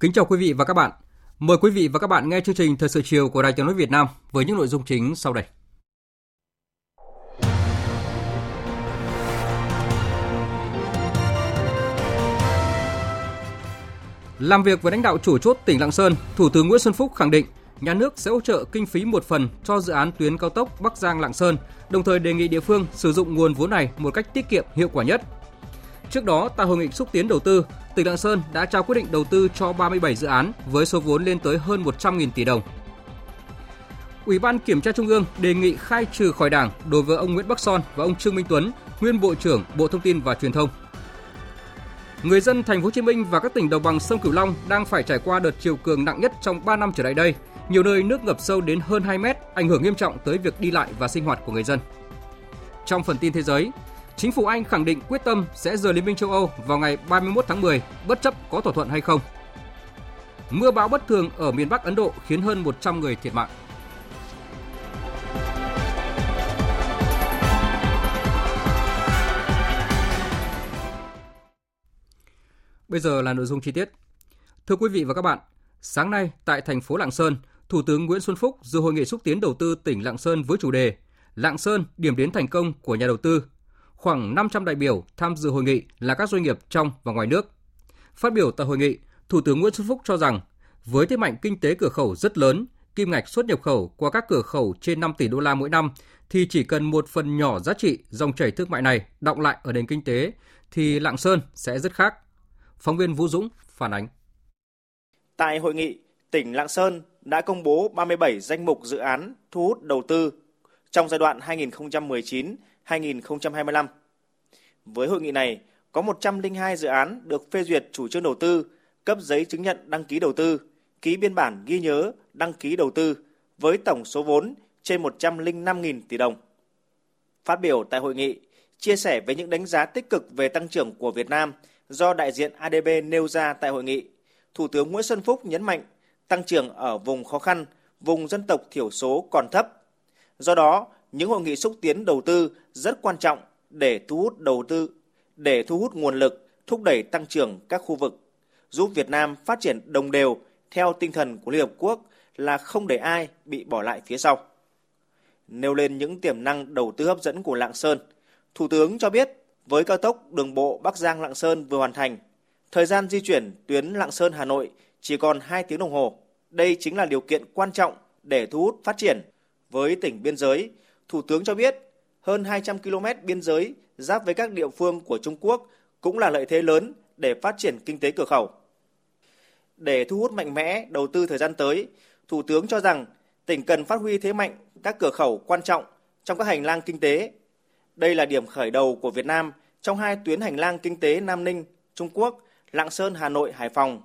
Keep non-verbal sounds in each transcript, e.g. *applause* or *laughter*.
Kính chào quý vị và các bạn. Mời quý vị và các bạn nghe chương trình Thời sự chiều của Đài Tiếng nói Việt Nam với những nội dung chính sau đây. Làm việc với lãnh đạo chủ chốt tỉnh Lạng Sơn, Thủ tướng Nguyễn Xuân Phúc khẳng định nhà nước sẽ hỗ trợ kinh phí một phần cho dự án tuyến cao tốc Bắc Giang Lạng Sơn, đồng thời đề nghị địa phương sử dụng nguồn vốn này một cách tiết kiệm hiệu quả nhất. Trước đó, tại hội nghị xúc tiến đầu tư, tỉnh Lạng Sơn đã trao quyết định đầu tư cho 37 dự án với số vốn lên tới hơn 100.000 tỷ đồng. Ủy ban Kiểm tra Trung ương đề nghị khai trừ khỏi Đảng đối với ông Nguyễn Bắc Son và ông Trương Minh Tuấn, nguyên Bộ trưởng Bộ Thông tin và Truyền thông. Người dân thành phố Hồ Chí Minh và các tỉnh đồng bằng sông Cửu Long đang phải trải qua đợt chiều cường nặng nhất trong 3 năm trở lại đây. Nhiều nơi nước ngập sâu đến hơn 2 mét, ảnh hưởng nghiêm trọng tới việc đi lại và sinh hoạt của người dân. Trong phần tin thế giới, Chính phủ Anh khẳng định quyết tâm sẽ rời Liên minh châu Âu vào ngày 31 tháng 10, bất chấp có thỏa thuận hay không. Mưa bão bất thường ở miền Bắc Ấn Độ khiến hơn 100 người thiệt mạng. Bây giờ là nội dung chi tiết. Thưa quý vị và các bạn, sáng nay tại thành phố Lạng Sơn, Thủ tướng Nguyễn Xuân Phúc dự hội nghị xúc tiến đầu tư tỉnh Lạng Sơn với chủ đề Lạng Sơn điểm đến thành công của nhà đầu tư khoảng 500 đại biểu tham dự hội nghị là các doanh nghiệp trong và ngoài nước. Phát biểu tại hội nghị, Thủ tướng Nguyễn Xuân Phúc cho rằng với thế mạnh kinh tế cửa khẩu rất lớn, kim ngạch xuất nhập khẩu qua các cửa khẩu trên 5 tỷ đô la mỗi năm thì chỉ cần một phần nhỏ giá trị dòng chảy thương mại này động lại ở nền kinh tế thì Lạng Sơn sẽ rất khác. Phóng viên Vũ Dũng phản ánh. Tại hội nghị, tỉnh Lạng Sơn đã công bố 37 danh mục dự án thu hút đầu tư trong giai đoạn 2019 2025. Với hội nghị này, có 102 dự án được phê duyệt chủ trương đầu tư, cấp giấy chứng nhận đăng ký đầu tư, ký biên bản ghi nhớ đăng ký đầu tư với tổng số vốn trên 105.000 tỷ đồng. Phát biểu tại hội nghị, chia sẻ với những đánh giá tích cực về tăng trưởng của Việt Nam do đại diện ADB nêu ra tại hội nghị, Thủ tướng Nguyễn Xuân Phúc nhấn mạnh tăng trưởng ở vùng khó khăn, vùng dân tộc thiểu số còn thấp. Do đó, những hội nghị xúc tiến đầu tư rất quan trọng để thu hút đầu tư, để thu hút nguồn lực, thúc đẩy tăng trưởng các khu vực, giúp Việt Nam phát triển đồng đều theo tinh thần của Liên Hợp Quốc là không để ai bị bỏ lại phía sau. Nêu lên những tiềm năng đầu tư hấp dẫn của Lạng Sơn, Thủ tướng cho biết với cao tốc đường bộ Bắc Giang Lạng Sơn vừa hoàn thành, thời gian di chuyển tuyến Lạng Sơn Hà Nội chỉ còn 2 tiếng đồng hồ. Đây chính là điều kiện quan trọng để thu hút phát triển với tỉnh biên giới Thủ tướng cho biết hơn 200 km biên giới giáp với các địa phương của Trung Quốc cũng là lợi thế lớn để phát triển kinh tế cửa khẩu. Để thu hút mạnh mẽ đầu tư thời gian tới, Thủ tướng cho rằng tỉnh cần phát huy thế mạnh các cửa khẩu quan trọng trong các hành lang kinh tế. Đây là điểm khởi đầu của Việt Nam trong hai tuyến hành lang kinh tế Nam Ninh, Trung Quốc, Lạng Sơn, Hà Nội, Hải Phòng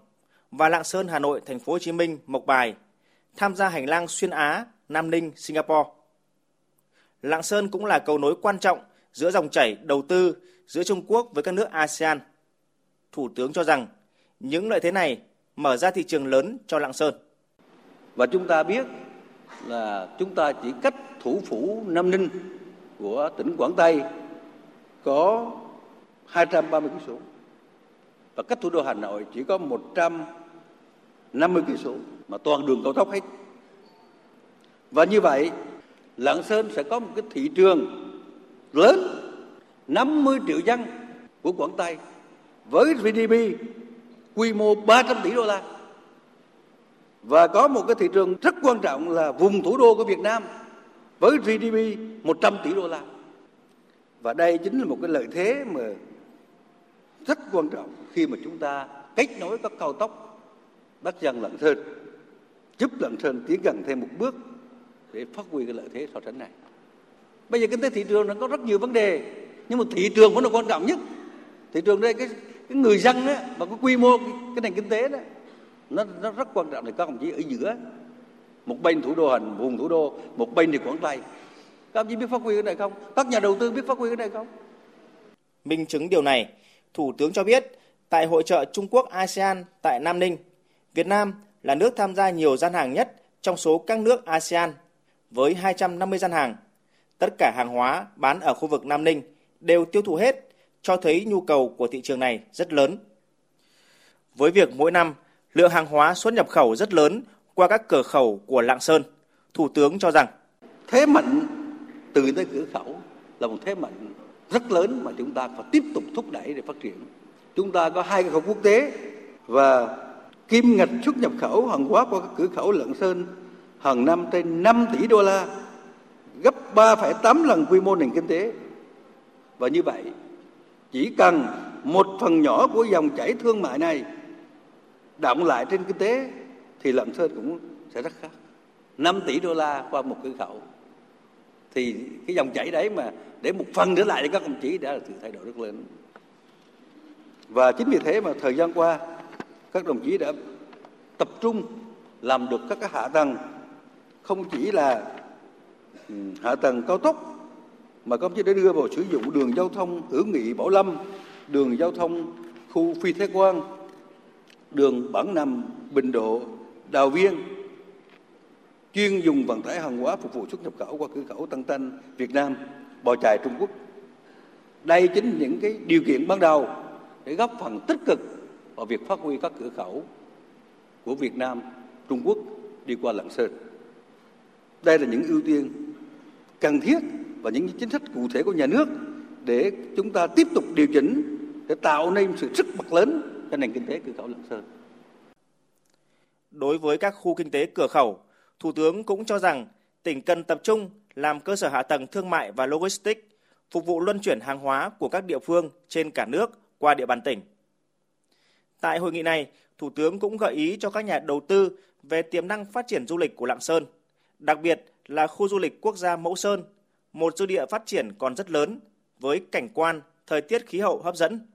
và Lạng Sơn, Hà Nội, Thành phố Hồ Chí Minh, Mộc Bài tham gia hành lang xuyên Á, Nam Ninh, Singapore. Lạng Sơn cũng là cầu nối quan trọng giữa dòng chảy đầu tư giữa Trung Quốc với các nước ASEAN. Thủ tướng cho rằng những lợi thế này mở ra thị trường lớn cho Lạng Sơn. Và chúng ta biết là chúng ta chỉ cách thủ phủ Nam Ninh của tỉnh Quảng Tây có 230 km và cách thủ đô Hà Nội chỉ có 150 km mà toàn đường cao tốc hết. Và như vậy Lạng Sơn sẽ có một cái thị trường lớn 50 triệu dân của Quảng Tây. Với GDP quy mô 300 tỷ đô la. Và có một cái thị trường rất quan trọng là vùng thủ đô của Việt Nam với GDP 100 tỷ đô la. Và đây chính là một cái lợi thế mà rất quan trọng khi mà chúng ta kết nối các cao tốc Bắc Giang Lạng Sơn, giúp Lạng Sơn tiến gần thêm một bước để phát huy cái lợi thế so sánh này. Bây giờ kinh tế thị trường nó có rất nhiều vấn đề nhưng mà thị trường vẫn là quan trọng nhất. Thị trường đây cái, cái người dân đó, và cái quy mô cái, cái nền kinh tế đó nó, nó rất quan trọng. Thì các đồng chí ở giữa một bên thủ đô hành vùng thủ đô một bên thì quảng tây. Các đồng chí biết phát huy cái này không? Các nhà đầu tư biết phát huy cái này không? Minh chứng điều này. Thủ tướng cho biết tại hội trợ Trung Quốc ASEAN tại Nam Ninh Việt Nam là nước tham gia nhiều gian hàng nhất trong số các nước ASEAN với 250 gian hàng. Tất cả hàng hóa bán ở khu vực Nam Ninh đều tiêu thụ hết, cho thấy nhu cầu của thị trường này rất lớn. Với việc mỗi năm lượng hàng hóa xuất nhập khẩu rất lớn qua các cửa khẩu của Lạng Sơn, Thủ tướng cho rằng thế mạnh từ tới cửa khẩu là một thế mạnh rất lớn mà chúng ta phải tiếp tục thúc đẩy để phát triển. Chúng ta có hai cửa khẩu quốc tế và kim ngạch xuất nhập khẩu hàng hóa qua các cửa khẩu Lạng Sơn hàng năm trên 5 tỷ đô la, gấp 3,8 lần quy mô nền kinh tế. Và như vậy, chỉ cần một phần nhỏ của dòng chảy thương mại này động lại trên kinh tế thì lạm phát cũng sẽ rất khác. 5 tỷ đô la qua một cửa khẩu thì cái dòng chảy đấy mà để một phần trở lại cho các đồng chí đã là sự thay đổi rất lớn và chính vì thế mà thời gian qua các đồng chí đã tập trung làm được các cái hạ tầng không chỉ là ừ, hạ tầng cao tốc mà công chí đã đưa vào sử dụng đường giao thông hữu nghị bảo lâm đường giao thông khu phi thế quan đường bản nằm bình độ đào viên chuyên dùng vận tải hàng hóa phục vụ xuất nhập khẩu qua cửa khẩu Tân Thanh Việt Nam bò chài Trung Quốc đây chính những cái điều kiện ban đầu để góp phần tích cực vào việc phát huy các cửa khẩu của Việt Nam, Trung Quốc đi qua Lạng Sơn. Đây là những ưu tiên cần thiết và những chính sách cụ thể của nhà nước để chúng ta tiếp tục điều chỉnh để tạo nên sự sức bật lớn cho nền kinh tế cửa khẩu Lạng Sơn. Đối với các khu kinh tế cửa khẩu, Thủ tướng cũng cho rằng tỉnh cần tập trung làm cơ sở hạ tầng thương mại và logistics, phục vụ luân chuyển hàng hóa của các địa phương trên cả nước qua địa bàn tỉnh. Tại hội nghị này, Thủ tướng cũng gợi ý cho các nhà đầu tư về tiềm năng phát triển du lịch của Lạng Sơn, đặc biệt là khu du lịch quốc gia Mẫu Sơn, một dư địa phát triển còn rất lớn với cảnh quan, thời tiết khí hậu hấp dẫn.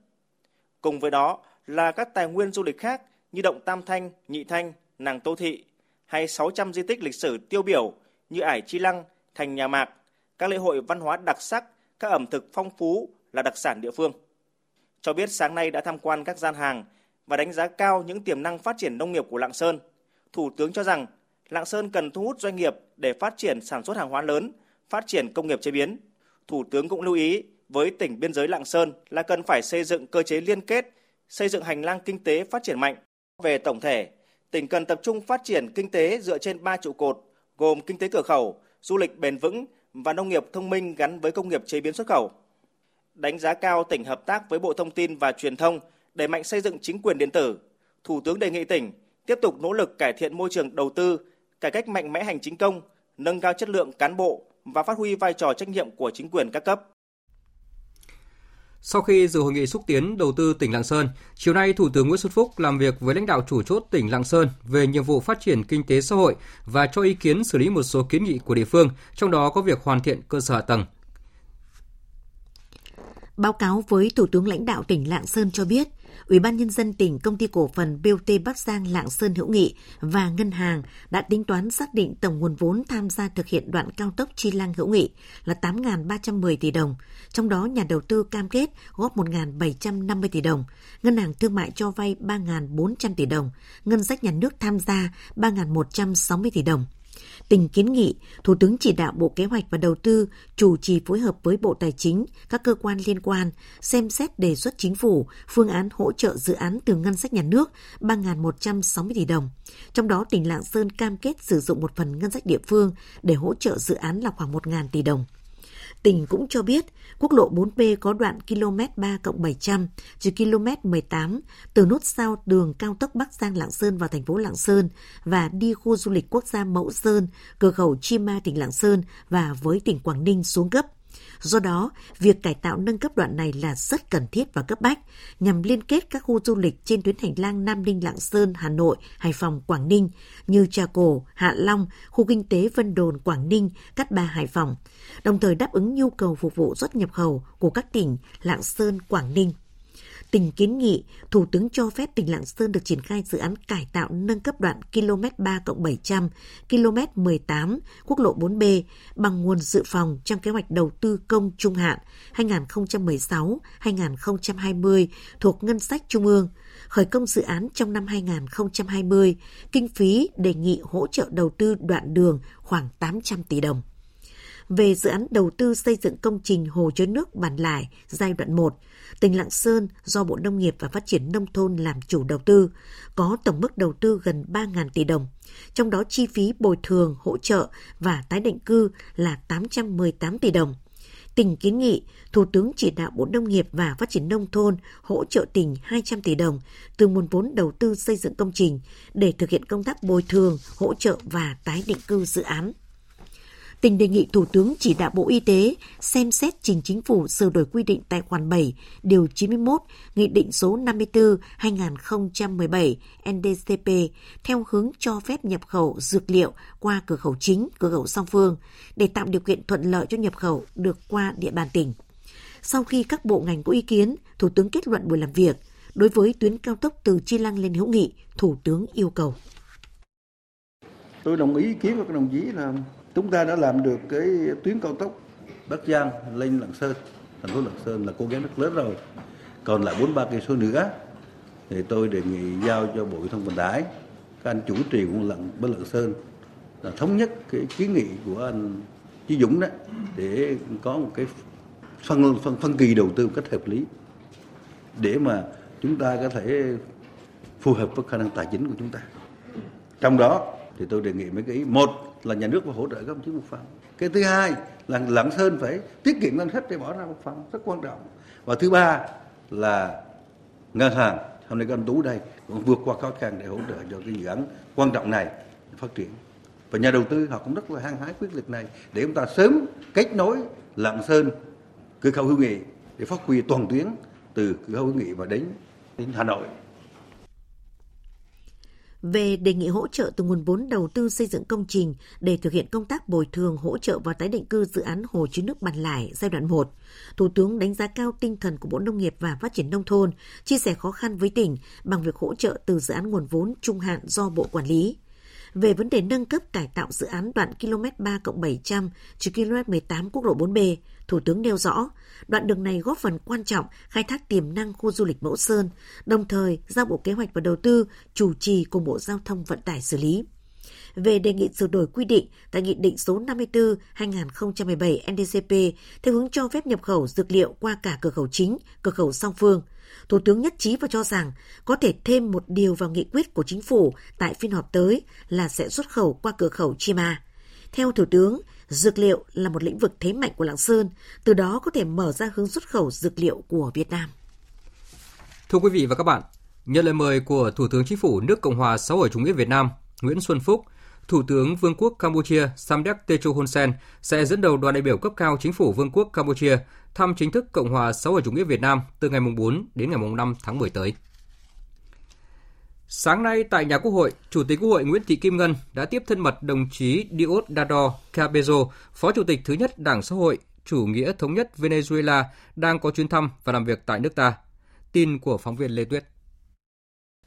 Cùng với đó là các tài nguyên du lịch khác như động Tam Thanh, Nhị Thanh, Nàng Tô Thị hay 600 di tích lịch sử tiêu biểu như Ải Chi Lăng, Thành Nhà Mạc, các lễ hội văn hóa đặc sắc, các ẩm thực phong phú là đặc sản địa phương. Cho biết sáng nay đã tham quan các gian hàng và đánh giá cao những tiềm năng phát triển nông nghiệp của Lạng Sơn. Thủ tướng cho rằng Lạng Sơn cần thu hút doanh nghiệp để phát triển sản xuất hàng hóa lớn, phát triển công nghiệp chế biến. Thủ tướng cũng lưu ý với tỉnh biên giới Lạng Sơn là cần phải xây dựng cơ chế liên kết, xây dựng hành lang kinh tế phát triển mạnh. Về tổng thể, tỉnh cần tập trung phát triển kinh tế dựa trên ba trụ cột gồm kinh tế cửa khẩu, du lịch bền vững và nông nghiệp thông minh gắn với công nghiệp chế biến xuất khẩu. Đánh giá cao tỉnh hợp tác với Bộ Thông tin và Truyền thông đẩy mạnh xây dựng chính quyền điện tử. Thủ tướng đề nghị tỉnh tiếp tục nỗ lực cải thiện môi trường đầu tư, cải cách mạnh mẽ hành chính công, nâng cao chất lượng cán bộ và phát huy vai trò trách nhiệm của chính quyền các cấp. Sau khi dự hội nghị xúc tiến đầu tư tỉnh Lạng Sơn, chiều nay Thủ tướng Nguyễn Xuân Phúc làm việc với lãnh đạo chủ chốt tỉnh Lạng Sơn về nhiệm vụ phát triển kinh tế xã hội và cho ý kiến xử lý một số kiến nghị của địa phương, trong đó có việc hoàn thiện cơ sở hạ tầng. Báo cáo với Thủ tướng lãnh đạo tỉnh Lạng Sơn cho biết, Ủy ban Nhân dân tỉnh, Công ty Cổ phần BOT Bắc Giang Lạng Sơn Hữu Nghị và Ngân hàng đã tính toán xác định tổng nguồn vốn tham gia thực hiện đoạn cao tốc Chi Lăng Hữu Nghị là 8.310 tỷ đồng, trong đó nhà đầu tư cam kết góp 1.750 tỷ đồng, Ngân hàng Thương mại cho vay 3.400 tỷ đồng, ngân sách nhà nước tham gia 3.160 tỷ đồng – Tỉnh kiến nghị Thủ tướng chỉ đạo Bộ Kế hoạch và Đầu tư chủ trì phối hợp với Bộ Tài chính, các cơ quan liên quan xem xét đề xuất chính phủ phương án hỗ trợ dự án từ ngân sách nhà nước 3.160 tỷ đồng. Trong đó tỉnh Lạng Sơn cam kết sử dụng một phần ngân sách địa phương để hỗ trợ dự án là khoảng 1.000 tỷ đồng. Tỉnh cũng cho biết, quốc lộ 4B có đoạn km 3 cộng 700, trừ km 18, từ nút sao đường cao tốc Bắc Giang Lạng Sơn vào thành phố Lạng Sơn và đi khu du lịch quốc gia Mẫu Sơn, cửa khẩu Chi Ma tỉnh Lạng Sơn và với tỉnh Quảng Ninh xuống cấp. Do đó, việc cải tạo nâng cấp đoạn này là rất cần thiết và cấp bách nhằm liên kết các khu du lịch trên tuyến hành lang Nam Ninh Lạng Sơn, Hà Nội, Hải Phòng, Quảng Ninh như Trà Cổ, Hạ Long, khu kinh tế Vân Đồn, Quảng Ninh, Cát Bà, Hải Phòng, đồng thời đáp ứng nhu cầu phục vụ xuất nhập khẩu của các tỉnh Lạng Sơn, Quảng Ninh tỉnh kiến nghị Thủ tướng cho phép tỉnh Lạng Sơn được triển khai dự án cải tạo nâng cấp đoạn km 3 700, km 18, quốc lộ 4B bằng nguồn dự phòng trong kế hoạch đầu tư công trung hạn 2016-2020 thuộc ngân sách trung ương, khởi công dự án trong năm 2020, kinh phí đề nghị hỗ trợ đầu tư đoạn đường khoảng 800 tỷ đồng về dự án đầu tư xây dựng công trình hồ chứa nước Bản Lải giai đoạn 1, tỉnh Lạng Sơn do Bộ Nông nghiệp và Phát triển Nông thôn làm chủ đầu tư, có tổng mức đầu tư gần 3.000 tỷ đồng, trong đó chi phí bồi thường, hỗ trợ và tái định cư là 818 tỷ đồng. Tỉnh kiến nghị Thủ tướng chỉ đạo Bộ Nông nghiệp và Phát triển Nông thôn hỗ trợ tỉnh 200 tỷ đồng từ nguồn vốn đầu tư xây dựng công trình để thực hiện công tác bồi thường, hỗ trợ và tái định cư dự án tỉnh đề nghị Thủ tướng chỉ đạo Bộ Y tế xem xét trình chính phủ sửa đổi quy định tại khoản 7, điều 91, Nghị định số 54-2017 NDCP theo hướng cho phép nhập khẩu dược liệu qua cửa khẩu chính, cửa khẩu song phương để tạo điều kiện thuận lợi cho nhập khẩu được qua địa bàn tỉnh. Sau khi các bộ ngành có ý kiến, Thủ tướng kết luận buổi làm việc, đối với tuyến cao tốc từ Chi Lăng lên Hữu Nghị, Thủ tướng yêu cầu. Tôi đồng ý ý kiến của các đồng chí là chúng ta đã làm được cái tuyến cao tốc Bắc Giang lên Lạng Sơn. Thành phố Lạng Sơn là cố gắng rất lớn rồi. Còn lại 43 cây số nữa, thì tôi đề nghị giao cho Bộ Thông Vận tải. Các anh chủ trì của Lạng, bên Lạng Sơn là thống nhất cái kiến nghị của anh Chí Dũng đó, để có một cái phân phân phân kỳ đầu tư một cách hợp lý, để mà chúng ta có thể phù hợp với khả năng tài chính của chúng ta. Trong đó thì tôi đề nghị mấy cái ý. Một là nhà nước phải hỗ trợ các đồng chí một phần. Cái thứ hai là lạng sơn phải tiết kiệm ngân sách để bỏ ra một phần, rất quan trọng. Và thứ ba là ngân hàng, hôm nay các anh tú đây, cũng vượt qua khó khăn để hỗ trợ cho cái dự án quan trọng này phát triển. Và nhà đầu tư họ cũng rất là hăng hái quyết liệt này, để chúng ta sớm kết nối lạng sơn, cửa khẩu hữu nghị để phát huy toàn tuyến từ cửa khẩu hữu nghị và đến đến hà nội về đề nghị hỗ trợ từ nguồn vốn đầu tư xây dựng công trình để thực hiện công tác bồi thường hỗ trợ và tái định cư dự án hồ chứa nước Bản Lải giai đoạn 1. Thủ tướng đánh giá cao tinh thần của Bộ Nông nghiệp và Phát triển Nông thôn, chia sẻ khó khăn với tỉnh bằng việc hỗ trợ từ dự án nguồn vốn trung hạn do Bộ quản lý về vấn đề nâng cấp cải tạo dự án đoạn km 3 700 trừ km 18 quốc lộ 4B, Thủ tướng nêu rõ, đoạn đường này góp phần quan trọng khai thác tiềm năng khu du lịch Mẫu Sơn, đồng thời giao Bộ Kế hoạch và Đầu tư chủ trì cùng Bộ Giao thông Vận tải xử lý về đề nghị sửa đổi quy định tại Nghị định số 54-2017 NDCP theo hướng cho phép nhập khẩu dược liệu qua cả cửa khẩu chính, cửa khẩu song phương. Thủ tướng nhất trí và cho rằng có thể thêm một điều vào nghị quyết của chính phủ tại phiên họp tới là sẽ xuất khẩu qua cửa khẩu Chima. Theo Thủ tướng, dược liệu là một lĩnh vực thế mạnh của Lạng Sơn, từ đó có thể mở ra hướng xuất khẩu dược liệu của Việt Nam. Thưa quý vị và các bạn, nhận lời mời của Thủ tướng Chính phủ nước Cộng hòa xã hội chủ nghĩa Việt Nam Nguyễn Xuân Phúc, Thủ tướng Vương quốc Campuchia Samdech Techo Hun Sen sẽ dẫn đầu đoàn đại biểu cấp cao Chính phủ Vương quốc Campuchia thăm chính thức Cộng hòa xã hội chủ nghĩa Việt Nam từ ngày 4 đến ngày 5 tháng 10 tới. Sáng nay tại nhà Quốc hội, Chủ tịch Quốc hội Nguyễn Thị Kim Ngân đã tiếp thân mật đồng chí Diosdado Cabezo, Phó Chủ tịch thứ nhất Đảng Xã hội Chủ nghĩa Thống nhất Venezuela đang có chuyến thăm và làm việc tại nước ta. Tin của phóng viên Lê Tuyết.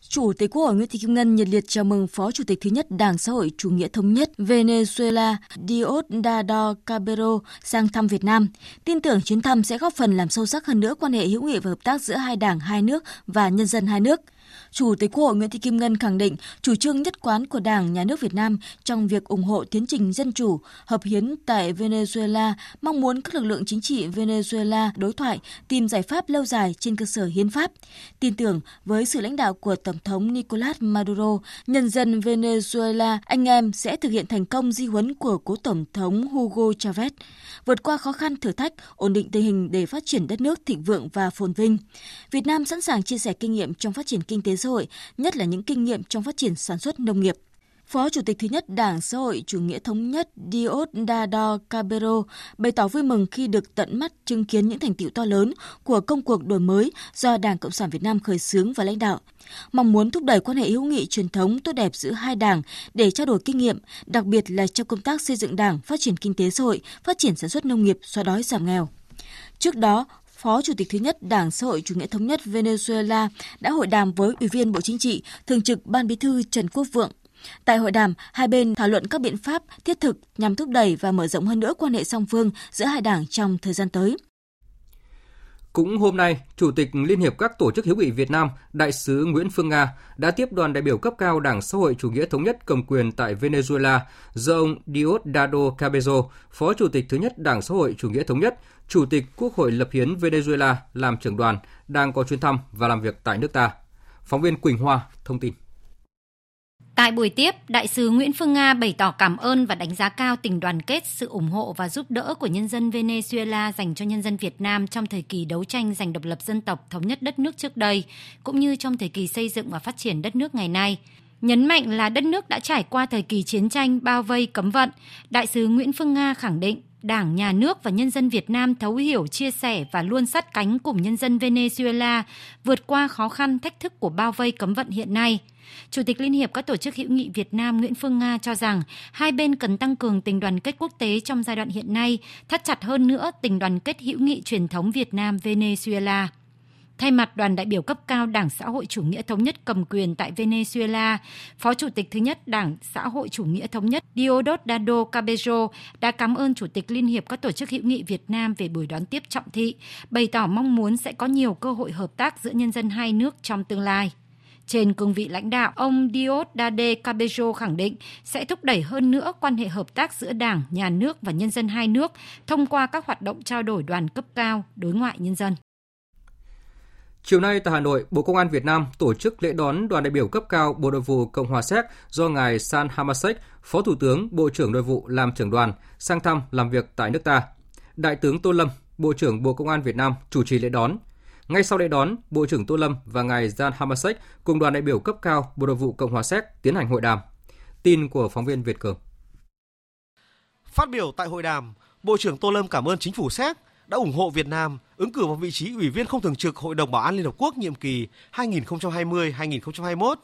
Chủ tịch Quốc hội Nguyễn Thị Kim Ngân nhiệt liệt chào mừng Phó Chủ tịch thứ nhất Đảng Xã hội Chủ nghĩa Thống nhất Venezuela Diosdado Cabero sang thăm Việt Nam. Tin tưởng chuyến thăm sẽ góp phần làm sâu sắc hơn nữa quan hệ hữu nghị và hợp tác giữa hai đảng, hai nước và nhân dân hai nước – Chủ tịch Quốc hội Nguyễn Thị Kim Ngân khẳng định chủ trương nhất quán của Đảng, Nhà nước Việt Nam trong việc ủng hộ tiến trình dân chủ, hợp hiến tại Venezuela, mong muốn các lực lượng chính trị Venezuela đối thoại, tìm giải pháp lâu dài trên cơ sở hiến pháp. Tin tưởng với sự lãnh đạo của Tổng thống Nicolas Maduro, nhân dân Venezuela, anh em sẽ thực hiện thành công di huấn của cố Tổng thống Hugo Chavez, vượt qua khó khăn thử thách, ổn định tình hình để phát triển đất nước thịnh vượng và phồn vinh. Việt Nam sẵn sàng chia sẻ kinh nghiệm trong phát triển kinh tế xã hội, nhất là những kinh nghiệm trong phát triển sản xuất nông nghiệp. Phó Chủ tịch thứ nhất Đảng Xã hội Chủ nghĩa Thống nhất Diosdado Cabero bày tỏ vui mừng khi được tận mắt chứng kiến những thành tiệu to lớn của công cuộc đổi mới do Đảng Cộng sản Việt Nam khởi xướng và lãnh đạo. Mong muốn thúc đẩy quan hệ hữu nghị truyền thống tốt đẹp giữa hai đảng để trao đổi kinh nghiệm, đặc biệt là trong công tác xây dựng đảng, phát triển kinh tế xã hội, phát triển sản xuất nông nghiệp, xóa đói giảm nghèo. Trước đó, Phó Chủ tịch thứ nhất Đảng Xã hội Chủ nghĩa Thống nhất Venezuela đã hội đàm với Ủy viên Bộ Chính trị, Thường trực Ban Bí thư Trần Quốc Vượng. Tại hội đàm, hai bên thảo luận các biện pháp thiết thực nhằm thúc đẩy và mở rộng hơn nữa quan hệ song phương giữa hai đảng trong thời gian tới. Cũng hôm nay, Chủ tịch Liên hiệp các tổ chức hữu nghị Việt Nam, Đại sứ Nguyễn Phương Nga đã tiếp đoàn đại biểu cấp cao Đảng Xã hội Chủ nghĩa Thống nhất cầm quyền tại Venezuela do ông Diosdado Cabello, Phó Chủ tịch thứ nhất Đảng Xã hội Chủ nghĩa Thống nhất, Chủ tịch Quốc hội lập hiến Venezuela làm trưởng đoàn, đang có chuyến thăm và làm việc tại nước ta. Phóng viên Quỳnh Hoa thông tin. Tại buổi tiếp, Đại sứ Nguyễn Phương Nga bày tỏ cảm ơn và đánh giá cao tình đoàn kết, sự ủng hộ và giúp đỡ của nhân dân Venezuela dành cho nhân dân Việt Nam trong thời kỳ đấu tranh giành độc lập dân tộc thống nhất đất nước trước đây, cũng như trong thời kỳ xây dựng và phát triển đất nước ngày nay. Nhấn mạnh là đất nước đã trải qua thời kỳ chiến tranh bao vây cấm vận, Đại sứ Nguyễn Phương Nga khẳng định Đảng, Nhà nước và nhân dân Việt Nam thấu hiểu, chia sẻ và luôn sát cánh cùng nhân dân Venezuela vượt qua khó khăn, thách thức của bao vây cấm vận hiện nay. Chủ tịch Liên hiệp các tổ chức hữu nghị Việt Nam Nguyễn Phương Nga cho rằng hai bên cần tăng cường tình đoàn kết quốc tế trong giai đoạn hiện nay, thắt chặt hơn nữa tình đoàn kết hữu nghị truyền thống Việt Nam Venezuela. Thay mặt đoàn đại biểu cấp cao Đảng Xã hội Chủ nghĩa Thống nhất cầm quyền tại Venezuela, Phó Chủ tịch thứ nhất Đảng Xã hội Chủ nghĩa Thống nhất Diosdado Cabello đã cảm ơn Chủ tịch Liên hiệp các tổ chức hữu nghị Việt Nam về buổi đón tiếp trọng thị, bày tỏ mong muốn sẽ có nhiều cơ hội hợp tác giữa nhân dân hai nước trong tương lai. Trên cương vị lãnh đạo, ông Diosdade Cabello khẳng định sẽ thúc đẩy hơn nữa quan hệ hợp tác giữa Đảng, Nhà nước và nhân dân hai nước thông qua các hoạt động trao đổi đoàn cấp cao đối ngoại nhân dân. Chiều nay tại Hà Nội, Bộ Công an Việt Nam tổ chức lễ đón đoàn đại biểu cấp cao Bộ Nội vụ Cộng hòa Séc do ngài San Hamasek, Phó Thủ tướng, Bộ trưởng Nội vụ làm trưởng đoàn sang thăm làm việc tại nước ta. Đại tướng Tô Lâm, Bộ trưởng Bộ Công an Việt Nam chủ trì lễ đón. Ngay sau lễ đón, Bộ trưởng Tô Lâm và ngài Jan Hamasek cùng đoàn đại biểu cấp cao Bộ Nội vụ Cộng hòa Séc tiến hành hội đàm. Tin của phóng viên Việt Cường. Phát biểu tại hội đàm, Bộ trưởng Tô Lâm cảm ơn chính phủ Séc đã ủng hộ Việt Nam ứng cử vào vị trí Ủy viên không thường trực Hội đồng Bảo an Liên Hợp Quốc nhiệm kỳ 2020-2021,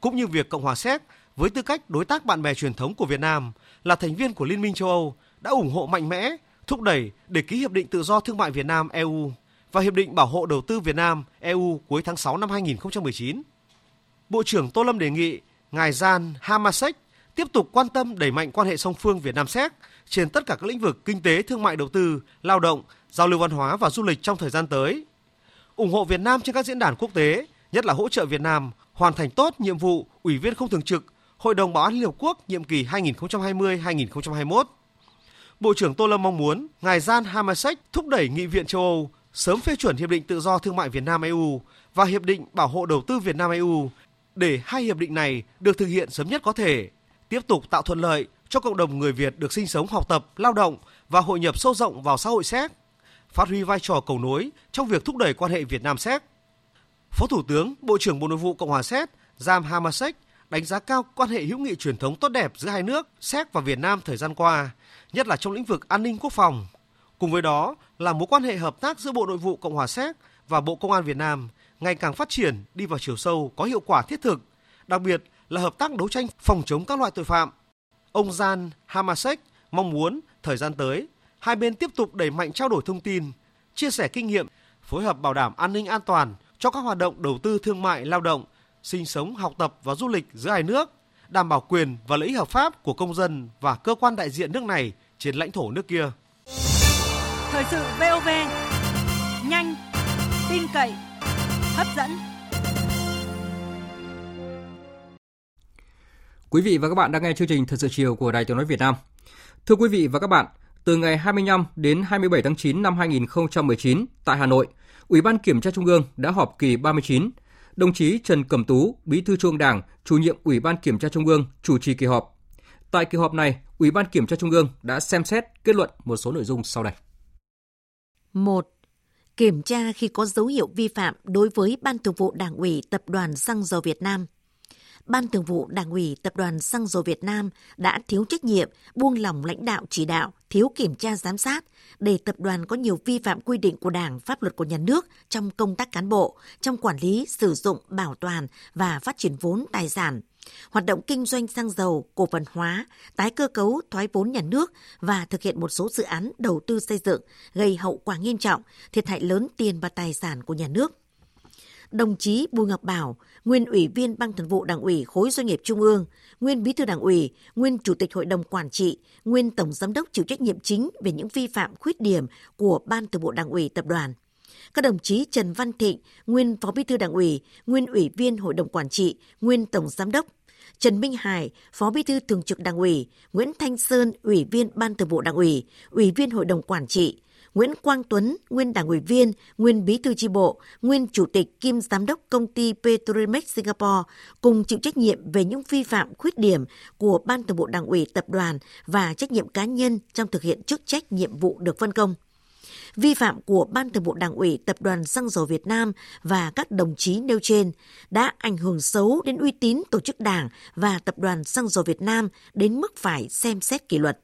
cũng như việc Cộng hòa Séc với tư cách đối tác bạn bè truyền thống của Việt Nam là thành viên của Liên minh châu Âu đã ủng hộ mạnh mẽ, thúc đẩy để ký Hiệp định Tự do Thương mại Việt Nam EU và Hiệp định Bảo hộ Đầu tư Việt Nam EU cuối tháng 6 năm 2019. Bộ trưởng Tô Lâm đề nghị Ngài Jan Hamasek tiếp tục quan tâm đẩy mạnh quan hệ song phương Việt Nam Séc trên tất cả các lĩnh vực kinh tế, thương mại đầu tư, lao động, giao lưu văn hóa và du lịch trong thời gian tới. ủng hộ Việt Nam trên các diễn đàn quốc tế, nhất là hỗ trợ Việt Nam hoàn thành tốt nhiệm vụ Ủy viên không thường trực Hội đồng Bảo an Liên Hợp Quốc nhiệm kỳ 2020-2021. Bộ trưởng Tô Lâm mong muốn ngài Jan Hamasek thúc đẩy Nghị viện châu Âu sớm phê chuẩn Hiệp định Tự do Thương mại Việt Nam EU và Hiệp định Bảo hộ Đầu tư Việt Nam EU để hai hiệp định này được thực hiện sớm nhất có thể, tiếp tục tạo thuận lợi cho cộng đồng người Việt được sinh sống, học tập, lao động và hội nhập sâu rộng vào xã hội Séc, phát huy vai trò cầu nối trong việc thúc đẩy quan hệ Việt Nam Séc. Phó Thủ tướng, Bộ trưởng Bộ Nội vụ Cộng hòa Séc Jam Hamasek đánh giá cao quan hệ hữu nghị truyền thống tốt đẹp giữa hai nước Séc và Việt Nam thời gian qua, nhất là trong lĩnh vực an ninh quốc phòng. Cùng với đó là mối quan hệ hợp tác giữa Bộ Nội vụ Cộng hòa Séc và Bộ Công an Việt Nam ngày càng phát triển đi vào chiều sâu có hiệu quả thiết thực, đặc biệt là hợp tác đấu tranh phòng chống các loại tội phạm. Ông Jan Hamasek mong muốn thời gian tới hai bên tiếp tục đẩy mạnh trao đổi thông tin, chia sẻ kinh nghiệm, phối hợp bảo đảm an ninh an toàn cho các hoạt động đầu tư thương mại lao động, sinh sống, học tập và du lịch giữa hai nước, đảm bảo quyền và lợi ích hợp pháp của công dân và cơ quan đại diện nước này trên lãnh thổ nước kia. Thời sự VOV, nhanh, tin cậy, hấp dẫn. Quý vị và các bạn đang nghe chương trình Thật sự chiều của Đài Tiếng nói Việt Nam. Thưa quý vị và các bạn, từ ngày 25 đến 27 tháng 9 năm 2019 tại Hà Nội, Ủy ban Kiểm tra Trung ương đã họp kỳ 39. Đồng chí Trần Cẩm Tú, Bí thư Trung Đảng, chủ nhiệm Ủy ban Kiểm tra Trung ương chủ trì kỳ họp. Tại kỳ họp này, Ủy ban Kiểm tra Trung ương đã xem xét kết luận một số nội dung sau đây. 1. Kiểm tra khi có dấu hiệu vi phạm đối với Ban Thường vụ Đảng ủy Tập đoàn Xăng dầu Việt Nam. Ban Thường vụ Đảng ủy Tập đoàn Xăng dầu Việt Nam đã thiếu trách nhiệm, buông lỏng lãnh đạo chỉ đạo, thiếu kiểm tra giám sát để tập đoàn có nhiều vi phạm quy định của Đảng, pháp luật của nhà nước trong công tác cán bộ, trong quản lý, sử dụng, bảo toàn và phát triển vốn tài sản hoạt động kinh doanh xăng dầu, cổ phần hóa, tái cơ cấu thoái vốn nhà nước và thực hiện một số dự án đầu tư xây dựng gây hậu quả nghiêm trọng, thiệt hại lớn tiền và tài sản của nhà nước đồng chí Bùi Ngọc Bảo, nguyên ủy viên Ban Thường vụ Đảng ủy khối doanh nghiệp Trung ương, nguyên bí thư Đảng ủy, nguyên chủ tịch Hội đồng quản trị, nguyên tổng giám đốc chịu trách nhiệm chính về những vi phạm khuyết điểm của Ban Thường vụ Đảng ủy tập đoàn. Các đồng chí Trần Văn Thịnh, nguyên phó bí thư Đảng ủy, nguyên ủy viên Hội đồng quản trị, nguyên tổng giám đốc, Trần Minh Hải, Phó Bí thư Thường trực Đảng ủy, Nguyễn Thanh Sơn, Ủy viên Ban Thường vụ Đảng ủy, Ủy viên Hội đồng Quản trị, Nguyễn Quang Tuấn, nguyên đảng ủy viên, nguyên bí thư chi bộ, nguyên chủ tịch kiêm giám đốc công ty Petrolimex Singapore cùng chịu trách nhiệm về những vi phạm khuyết điểm của Ban Thường vụ Đảng ủy tập đoàn và trách nhiệm cá nhân trong thực hiện chức trách nhiệm vụ được phân công vi phạm của Ban Thường vụ Đảng ủy Tập đoàn Xăng dầu Việt Nam và các đồng chí nêu trên đã ảnh hưởng xấu đến uy tín tổ chức Đảng và Tập đoàn Xăng dầu Việt Nam đến mức phải xem xét kỷ luật.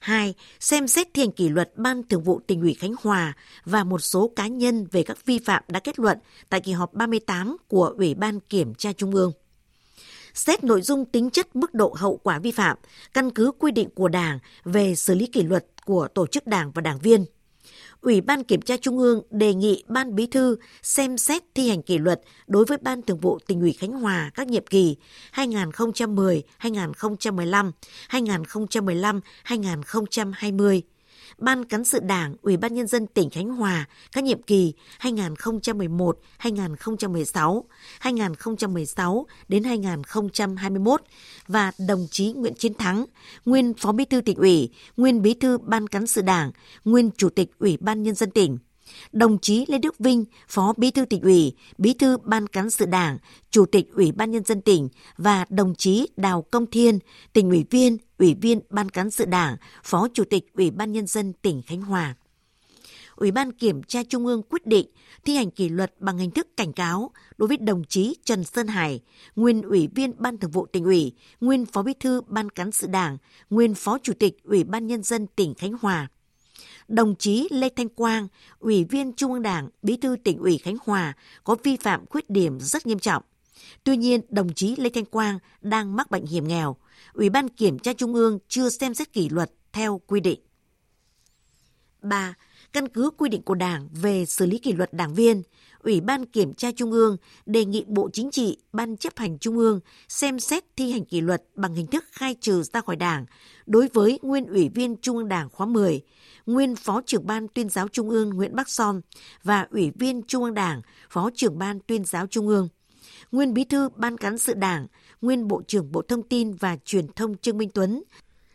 2. Xem xét thi hành kỷ luật Ban Thường vụ tỉnh ủy Khánh Hòa và một số cá nhân về các vi phạm đã kết luận tại kỳ họp 38 của Ủy ban Kiểm tra Trung ương. Xét nội dung tính chất mức độ hậu quả vi phạm, căn cứ quy định của Đảng về xử lý kỷ luật của tổ chức Đảng và đảng viên – Ủy ban Kiểm tra Trung ương đề nghị Ban Bí thư xem xét thi hành kỷ luật đối với Ban Thường vụ tỉnh ủy Khánh Hòa các nhiệm kỳ 2010, 2015, 2015, 2020 Ban cán sự Đảng, Ủy ban nhân dân tỉnh Khánh Hòa các nhiệm kỳ 2011, 2016, 2016 đến 2021 và đồng chí Nguyễn Chiến Thắng, nguyên Phó Bí thư tỉnh ủy, nguyên Bí thư Ban cán sự Đảng, nguyên Chủ tịch Ủy ban nhân dân tỉnh đồng chí Lê Đức Vinh, Phó Bí thư tỉnh ủy, Bí thư Ban cán sự Đảng, Chủ tịch Ủy ban nhân dân tỉnh và đồng chí Đào Công Thiên, tỉnh ủy viên, Ủy viên Ban cán sự Đảng, Phó Chủ tịch Ủy ban nhân dân tỉnh Khánh Hòa. Ủy ban Kiểm tra Trung ương quyết định thi hành kỷ luật bằng hình thức cảnh cáo đối với đồng chí Trần Sơn Hải, nguyên Ủy viên Ban Thường vụ tỉnh ủy, nguyên Phó Bí thư Ban cán sự Đảng, nguyên Phó Chủ tịch Ủy ban Nhân dân tỉnh Khánh Hòa đồng chí Lê Thanh Quang, Ủy viên Trung ương Đảng, Bí thư tỉnh ủy Khánh Hòa có vi phạm khuyết điểm rất nghiêm trọng. Tuy nhiên, đồng chí Lê Thanh Quang đang mắc bệnh hiểm nghèo. Ủy ban Kiểm tra Trung ương chưa xem xét kỷ luật theo quy định. 3. Căn cứ quy định của Đảng về xử lý kỷ luật đảng viên, Ủy ban Kiểm tra Trung ương đề nghị Bộ Chính trị, Ban chấp hành Trung ương xem xét thi hành kỷ luật bằng hình thức khai trừ ra khỏi Đảng đối với nguyên Ủy viên Trung ương Đảng khóa 10, nguyên Phó trưởng Ban tuyên giáo Trung ương Nguyễn Bắc Son và Ủy viên Trung ương Đảng, Phó trưởng Ban tuyên giáo Trung ương, nguyên Bí thư Ban cán sự Đảng, nguyên Bộ trưởng Bộ Thông tin và Truyền thông Trương Minh Tuấn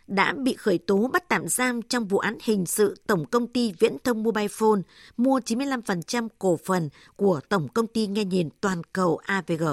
đã bị khởi tố bắt tạm giam trong vụ án hình sự Tổng công ty Viễn thông Mobile Phone mua 95% cổ phần của Tổng công ty nghe nhìn toàn cầu AVG.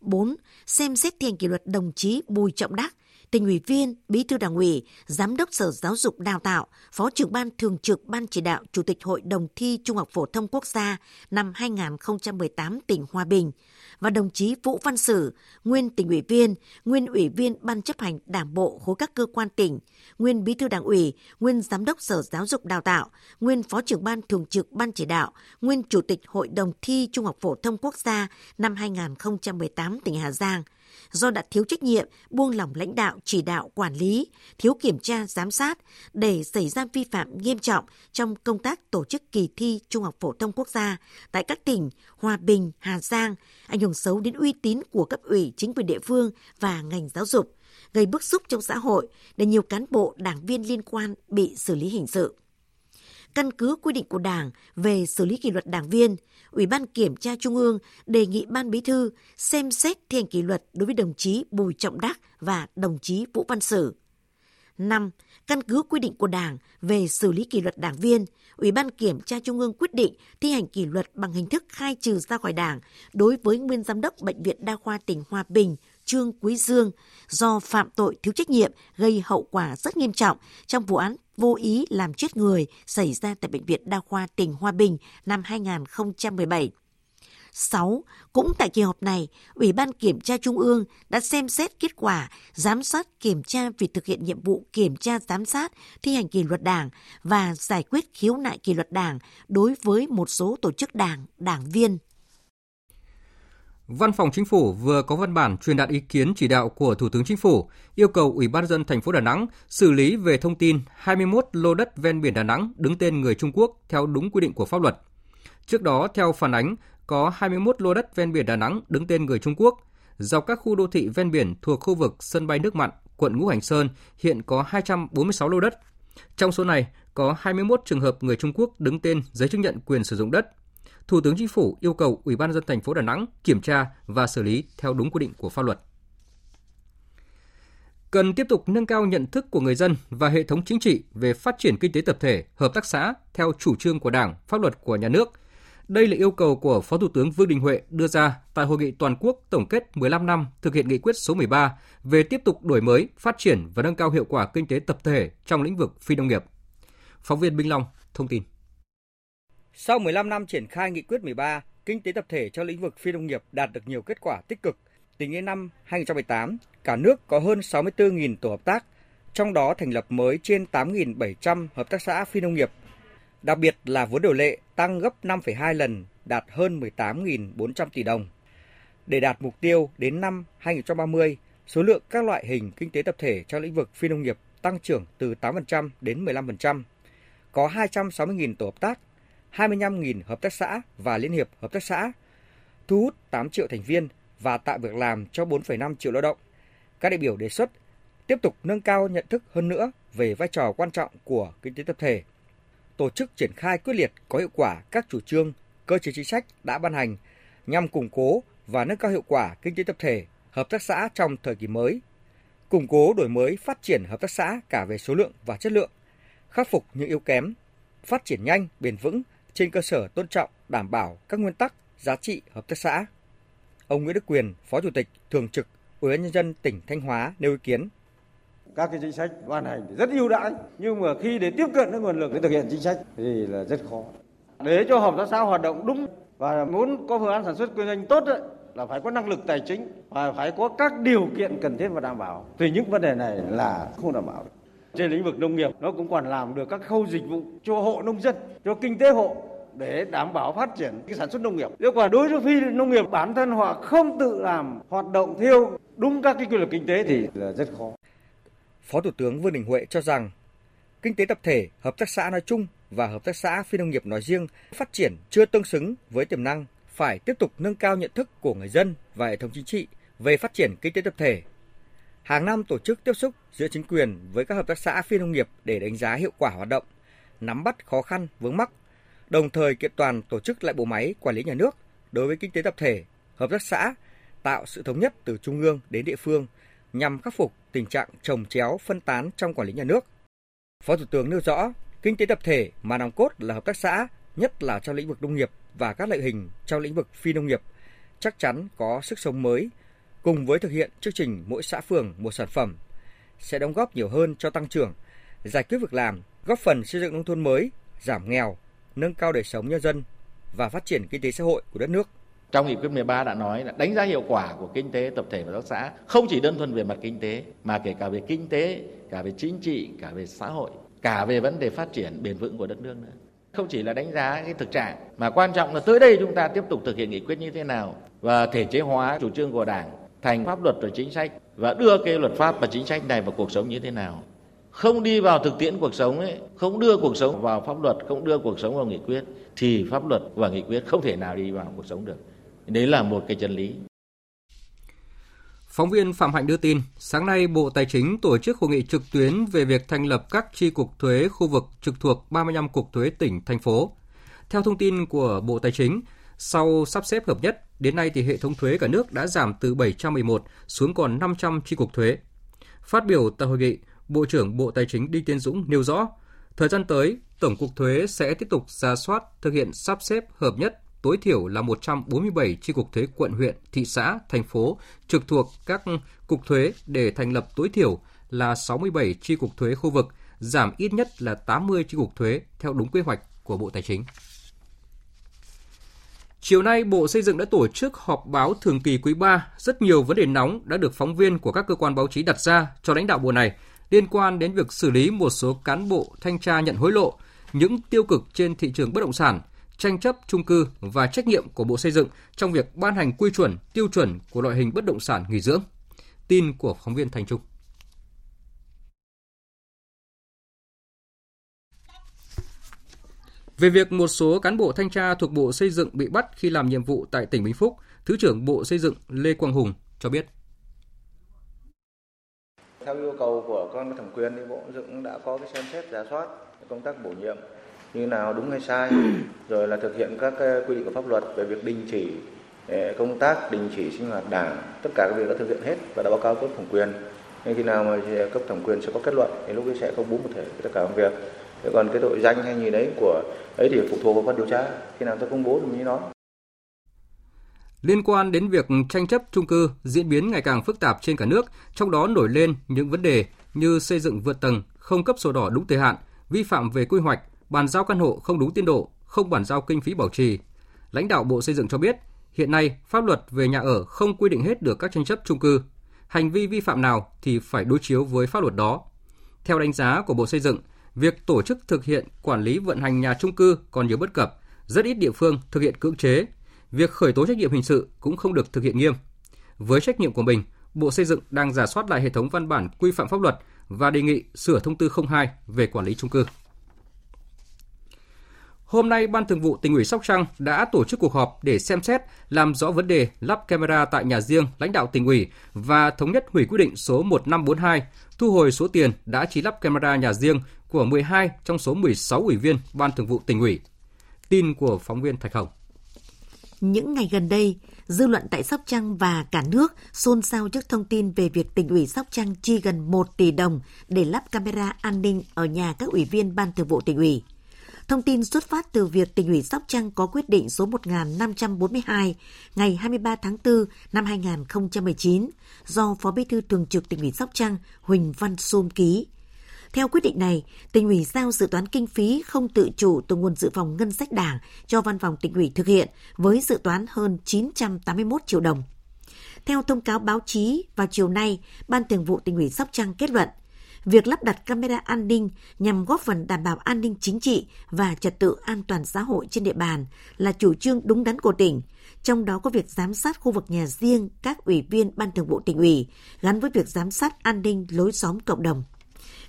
4. Xem xét thi hành kỷ luật đồng chí Bùi Trọng Đắc, tỉnh ủy viên, bí thư đảng ủy, giám đốc sở giáo dục đào tạo, phó trưởng ban thường trực ban chỉ đạo chủ tịch hội đồng thi Trung học phổ thông quốc gia năm 2018 tỉnh Hòa Bình. Và đồng chí Vũ Văn Sử, nguyên tỉnh ủy viên, nguyên ủy viên ban chấp hành đảng bộ khối các cơ quan tỉnh, nguyên bí thư đảng ủy, nguyên giám đốc sở giáo dục đào tạo, nguyên phó trưởng ban thường trực ban chỉ đạo, nguyên chủ tịch hội đồng thi Trung học phổ thông quốc gia năm 2018 tỉnh Hà Giang – do đã thiếu trách nhiệm, buông lỏng lãnh đạo, chỉ đạo, quản lý, thiếu kiểm tra, giám sát để xảy ra vi phạm nghiêm trọng trong công tác tổ chức kỳ thi Trung học phổ thông quốc gia tại các tỉnh Hòa Bình, Hà Giang, ảnh hưởng xấu đến uy tín của cấp ủy chính quyền địa phương và ngành giáo dục, gây bức xúc trong xã hội để nhiều cán bộ, đảng viên liên quan bị xử lý hình sự. Căn cứ quy định của Đảng về xử lý kỷ luật đảng viên, Ủy ban Kiểm tra Trung ương đề nghị Ban Bí thư xem xét thi hành kỷ luật đối với đồng chí Bùi Trọng Đắc và đồng chí Vũ Văn Sử. 5. Căn cứ quy định của Đảng về xử lý kỷ luật đảng viên, Ủy ban Kiểm tra Trung ương quyết định thi hành kỷ luật bằng hình thức khai trừ ra khỏi Đảng đối với nguyên giám đốc Bệnh viện Đa khoa tỉnh Hòa Bình Trương Quý Dương do phạm tội thiếu trách nhiệm gây hậu quả rất nghiêm trọng trong vụ án vô ý làm chết người xảy ra tại Bệnh viện Đa khoa tỉnh Hòa Bình năm 2017. 6. Cũng tại kỳ họp này, Ủy ban Kiểm tra Trung ương đã xem xét kết quả giám sát kiểm tra việc thực hiện nhiệm vụ kiểm tra giám sát thi hành kỷ luật đảng và giải quyết khiếu nại kỷ luật đảng đối với một số tổ chức đảng, đảng viên. Văn phòng Chính phủ vừa có văn bản truyền đạt ý kiến chỉ đạo của Thủ tướng Chính phủ yêu cầu Ủy ban dân thành phố Đà Nẵng xử lý về thông tin 21 lô đất ven biển Đà Nẵng đứng tên người Trung Quốc theo đúng quy định của pháp luật. Trước đó, theo phản ánh, có 21 lô đất ven biển Đà Nẵng đứng tên người Trung Quốc. Dọc các khu đô thị ven biển thuộc khu vực sân bay nước mặn, quận Ngũ Hành Sơn hiện có 246 lô đất. Trong số này, có 21 trường hợp người Trung Quốc đứng tên giấy chứng nhận quyền sử dụng đất. Thủ tướng Chính phủ yêu cầu Ủy ban dân thành phố Đà Nẵng kiểm tra và xử lý theo đúng quy định của pháp luật. Cần tiếp tục nâng cao nhận thức của người dân và hệ thống chính trị về phát triển kinh tế tập thể, hợp tác xã theo chủ trương của Đảng, pháp luật của nhà nước – đây là yêu cầu của Phó Thủ tướng Vương Đình Huệ đưa ra tại hội nghị toàn quốc tổng kết 15 năm thực hiện nghị quyết số 13 về tiếp tục đổi mới, phát triển và nâng cao hiệu quả kinh tế tập thể trong lĩnh vực phi nông nghiệp. Phóng viên Minh Long thông tin. Sau 15 năm triển khai nghị quyết 13, kinh tế tập thể trong lĩnh vực phi nông nghiệp đạt được nhiều kết quả tích cực. Tính đến năm 2018, cả nước có hơn 64.000 tổ hợp tác, trong đó thành lập mới trên 8.700 hợp tác xã phi nông nghiệp Đặc biệt là vốn điều lệ tăng gấp 5,2 lần, đạt hơn 18.400 tỷ đồng. Để đạt mục tiêu đến năm 2030, số lượng các loại hình kinh tế tập thể trong lĩnh vực phi nông nghiệp tăng trưởng từ 8% đến 15%. Có 260.000 tổ hợp tác, 25.000 hợp tác xã và liên hiệp hợp tác xã, thu hút 8 triệu thành viên và tạo việc làm cho 4,5 triệu lao động. Các đại biểu đề xuất tiếp tục nâng cao nhận thức hơn nữa về vai trò quan trọng của kinh tế tập thể tổ chức triển khai quyết liệt có hiệu quả các chủ trương, cơ chế chính sách đã ban hành nhằm củng cố và nâng cao hiệu quả kinh tế tập thể, hợp tác xã trong thời kỳ mới, củng cố đổi mới phát triển hợp tác xã cả về số lượng và chất lượng, khắc phục những yếu kém, phát triển nhanh, bền vững trên cơ sở tôn trọng, đảm bảo các nguyên tắc, giá trị hợp tác xã. Ông Nguyễn Đức Quyền, Phó Chủ tịch Thường trực Ủy ban nhân dân tỉnh Thanh Hóa nêu ý kiến. Các cái chính sách ban hành thì rất ưu đãi nhưng mà khi để tiếp cận với nguồn lực để thực hiện chính sách thì là rất khó. Để cho hợp tác xã hoạt động đúng và muốn có phương án sản xuất kinh doanh tốt ấy, là phải có năng lực tài chính và phải có các điều kiện cần thiết và đảm bảo. Thì những vấn đề này là không đảm bảo trên lĩnh vực nông nghiệp nó cũng còn làm được các khâu dịch vụ cho hộ nông dân cho kinh tế hộ để đảm bảo phát triển cái sản xuất nông nghiệp. Nếu quả đối với phi nông nghiệp bản thân họ không tự làm hoạt động theo đúng các cái quy luật kinh tế thì là rất khó. Phó Thủ tướng Vương Đình Huệ cho rằng kinh tế tập thể, hợp tác xã nói chung và hợp tác xã phi nông nghiệp nói riêng phát triển chưa tương xứng với tiềm năng, phải tiếp tục nâng cao nhận thức của người dân và hệ thống chính trị về phát triển kinh tế tập thể. Hàng năm tổ chức tiếp xúc giữa chính quyền với các hợp tác xã phi nông nghiệp để đánh giá hiệu quả hoạt động, nắm bắt khó khăn vướng mắc, đồng thời kiện toàn tổ chức lại bộ máy quản lý nhà nước đối với kinh tế tập thể, hợp tác xã, tạo sự thống nhất từ trung ương đến địa phương nhằm khắc phục tình trạng trồng chéo phân tán trong quản lý nhà nước. Phó Thủ tướng nêu rõ, kinh tế tập thể mà nòng cốt là hợp tác xã, nhất là trong lĩnh vực nông nghiệp và các loại hình trong lĩnh vực phi nông nghiệp, chắc chắn có sức sống mới, cùng với thực hiện chương trình mỗi xã phường một sản phẩm, sẽ đóng góp nhiều hơn cho tăng trưởng, giải quyết việc làm, góp phần xây dựng nông thôn mới, giảm nghèo, nâng cao đời sống nhân dân và phát triển kinh tế xã hội của đất nước. Trong nghị quyết 13 đã nói là đánh giá hiệu quả của kinh tế tập thể và hợp tác xã không chỉ đơn thuần về mặt kinh tế mà kể cả về kinh tế, cả về chính trị, cả về xã hội, cả về vấn đề phát triển bền vững của đất nước nữa. Không chỉ là đánh giá cái thực trạng mà quan trọng là tới đây chúng ta tiếp tục thực hiện nghị quyết như thế nào và thể chế hóa chủ trương của Đảng thành pháp luật và chính sách và đưa cái luật pháp và chính sách này vào cuộc sống như thế nào không đi vào thực tiễn cuộc sống ấy, không đưa cuộc sống vào pháp luật, không đưa cuộc sống vào nghị quyết thì pháp luật và nghị quyết không thể nào đi vào cuộc sống được. Đấy là một cái chân lý. Phóng viên Phạm Hạnh đưa tin, sáng nay Bộ Tài chính tổ chức hội nghị trực tuyến về việc thành lập các chi cục thuế khu vực trực thuộc 35 cục thuế tỉnh, thành phố. Theo thông tin của Bộ Tài chính, sau sắp xếp hợp nhất, đến nay thì hệ thống thuế cả nước đã giảm từ 711 xuống còn 500 chi cục thuế. Phát biểu tại hội nghị, Bộ trưởng Bộ Tài chính Đinh Tiến Dũng nêu rõ, thời gian tới, Tổng cục Thuế sẽ tiếp tục ra soát, thực hiện sắp xếp hợp nhất tối thiểu là 147 chi cục thuế quận huyện, thị xã, thành phố trực thuộc các cục thuế để thành lập tối thiểu là 67 chi cục thuế khu vực, giảm ít nhất là 80 chi cục thuế theo đúng quy hoạch của Bộ Tài chính. Chiều nay, Bộ Xây dựng đã tổ chức họp báo thường kỳ quý 3. Rất nhiều vấn đề nóng đã được phóng viên của các cơ quan báo chí đặt ra cho lãnh đạo bộ này liên quan đến việc xử lý một số cán bộ thanh tra nhận hối lộ, những tiêu cực trên thị trường bất động sản, tranh chấp chung cư và trách nhiệm của Bộ Xây dựng trong việc ban hành quy chuẩn, tiêu chuẩn của loại hình bất động sản nghỉ dưỡng. Tin của phóng viên Thành Trung. Về việc một số cán bộ thanh tra thuộc Bộ Xây dựng bị bắt khi làm nhiệm vụ tại tỉnh Vĩnh Phúc, Thứ trưởng Bộ Xây dựng Lê Quang Hùng cho biết. Theo yêu cầu của quan thẩm quyền thì Bộ Dựng đã có cái xem xét giả soát công tác bổ nhiệm như nào đúng hay sai, *coughs* rồi là thực hiện các quy định của pháp luật về việc đình chỉ công tác, đình chỉ sinh hoạt đảng, tất cả các việc đã thực hiện hết và đã báo cáo cấp thẩm quyền. Nhưng khi nào mà cấp thẩm quyền sẽ có kết luận thì lúc ấy sẽ công bố một thể tất cả công việc. Thế còn cái tội danh hay gì đấy của ấy thì phụ thuộc vào quan điều tra, khi nào ta công bố thì mới nói. Liên quan đến việc tranh chấp chung cư diễn biến ngày càng phức tạp trên cả nước, trong đó nổi lên những vấn đề như xây dựng vượt tầng, không cấp sổ đỏ đúng thời hạn, vi phạm về quy hoạch, bàn giao căn hộ không đúng tiến độ, không bàn giao kinh phí bảo trì. Lãnh đạo Bộ Xây dựng cho biết, hiện nay pháp luật về nhà ở không quy định hết được các tranh chấp chung cư. Hành vi vi phạm nào thì phải đối chiếu với pháp luật đó. Theo đánh giá của Bộ Xây dựng, việc tổ chức thực hiện quản lý vận hành nhà trung cư còn nhiều bất cập, rất ít địa phương thực hiện cưỡng chế. Việc khởi tố trách nhiệm hình sự cũng không được thực hiện nghiêm. Với trách nhiệm của mình, Bộ Xây dựng đang giả soát lại hệ thống văn bản quy phạm pháp luật và đề nghị sửa thông tư 02 về quản lý trung cư. Hôm nay, Ban Thường vụ tỉnh ủy Sóc Trăng đã tổ chức cuộc họp để xem xét làm rõ vấn đề lắp camera tại nhà riêng lãnh đạo tỉnh ủy và thống nhất hủy quyết định số 1542 thu hồi số tiền đã chỉ lắp camera nhà riêng của 12 trong số 16 ủy viên Ban Thường vụ tỉnh ủy. Tin của phóng viên Thạch Hồng. Những ngày gần đây, dư luận tại Sóc Trăng và cả nước xôn xao trước thông tin về việc tỉnh ủy Sóc Trăng chi gần 1 tỷ đồng để lắp camera an ninh ở nhà các ủy viên Ban Thường vụ tỉnh ủy. Thông tin xuất phát từ việc tỉnh ủy Sóc Trăng có quyết định số 1542 ngày 23 tháng 4 năm 2019 do Phó Bí thư Thường trực tỉnh ủy Sóc Trăng Huỳnh Văn Sôm ký. Theo quyết định này, tỉnh ủy giao dự toán kinh phí không tự chủ từ nguồn dự phòng ngân sách đảng cho văn phòng tỉnh ủy thực hiện với dự toán hơn 981 triệu đồng. Theo thông cáo báo chí, vào chiều nay, Ban Thường vụ tỉnh ủy Sóc Trăng kết luận, việc lắp đặt camera an ninh nhằm góp phần đảm bảo an ninh chính trị và trật tự an toàn xã hội trên địa bàn là chủ trương đúng đắn của tỉnh, trong đó có việc giám sát khu vực nhà riêng các ủy viên ban thường vụ tỉnh ủy gắn với việc giám sát an ninh lối xóm cộng đồng.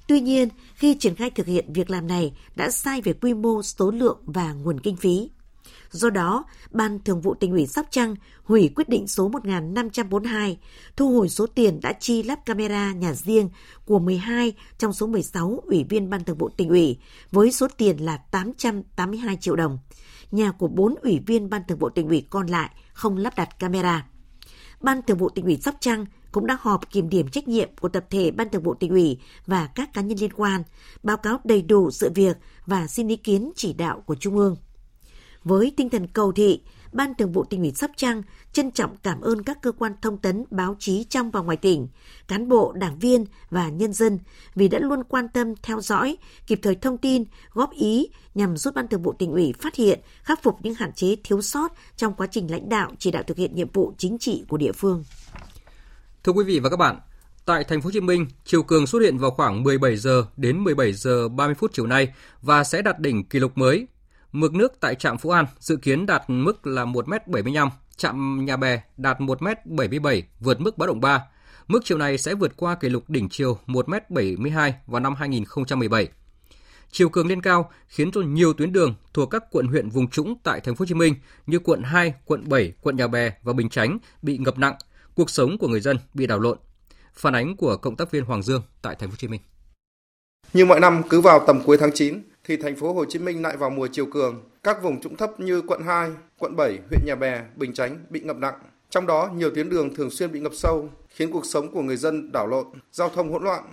Tuy nhiên, khi triển khai thực hiện việc làm này đã sai về quy mô, số lượng và nguồn kinh phí. Do đó, Ban Thường vụ tỉnh ủy Sóc Trăng hủy quyết định số 1542 thu hồi số tiền đã chi lắp camera nhà riêng của 12 trong số 16 ủy viên Ban Thường vụ tỉnh ủy với số tiền là 882 triệu đồng. Nhà của 4 ủy viên Ban Thường vụ tỉnh ủy còn lại không lắp đặt camera. Ban Thường vụ tỉnh ủy Sóc Trăng cũng đã họp kiểm điểm trách nhiệm của tập thể Ban Thường vụ tỉnh ủy và các cá nhân liên quan, báo cáo đầy đủ sự việc và xin ý kiến chỉ đạo của Trung ương. Với tinh thần cầu thị, Ban Thường vụ tỉnh ủy Sóc Trăng trân trọng cảm ơn các cơ quan thông tấn, báo chí trong và ngoài tỉnh, cán bộ, đảng viên và nhân dân vì đã luôn quan tâm theo dõi, kịp thời thông tin, góp ý nhằm giúp Ban Thường vụ tỉnh ủy phát hiện, khắc phục những hạn chế thiếu sót trong quá trình lãnh đạo chỉ đạo thực hiện nhiệm vụ chính trị của địa phương. Thưa quý vị và các bạn, tại thành phố Hồ Chí Minh, chiều cường xuất hiện vào khoảng 17 giờ đến 17 giờ 30 phút chiều nay và sẽ đạt đỉnh kỷ lục mới. Mực nước tại trạm Phú An dự kiến đạt mức là 1m75, trạm Nhà Bè đạt 1m77, vượt mức báo động 3. Mức chiều này sẽ vượt qua kỷ lục đỉnh chiều 1m72 vào năm 2017. Chiều cường lên cao khiến cho nhiều tuyến đường thuộc các quận huyện vùng trũng tại thành phố Hồ Chí Minh như quận 2, quận 7, quận Nhà Bè và Bình Chánh bị ngập nặng, cuộc sống của người dân bị đảo lộn. Phản ánh của cộng tác viên Hoàng Dương tại thành phố Hồ Chí Minh. Như mọi năm cứ vào tầm cuối tháng 9 thì thành phố Hồ Chí Minh lại vào mùa chiều cường. Các vùng trũng thấp như quận 2, quận 7, huyện Nhà Bè, Bình Chánh bị ngập nặng. Trong đó nhiều tuyến đường thường xuyên bị ngập sâu, khiến cuộc sống của người dân đảo lộn, giao thông hỗn loạn.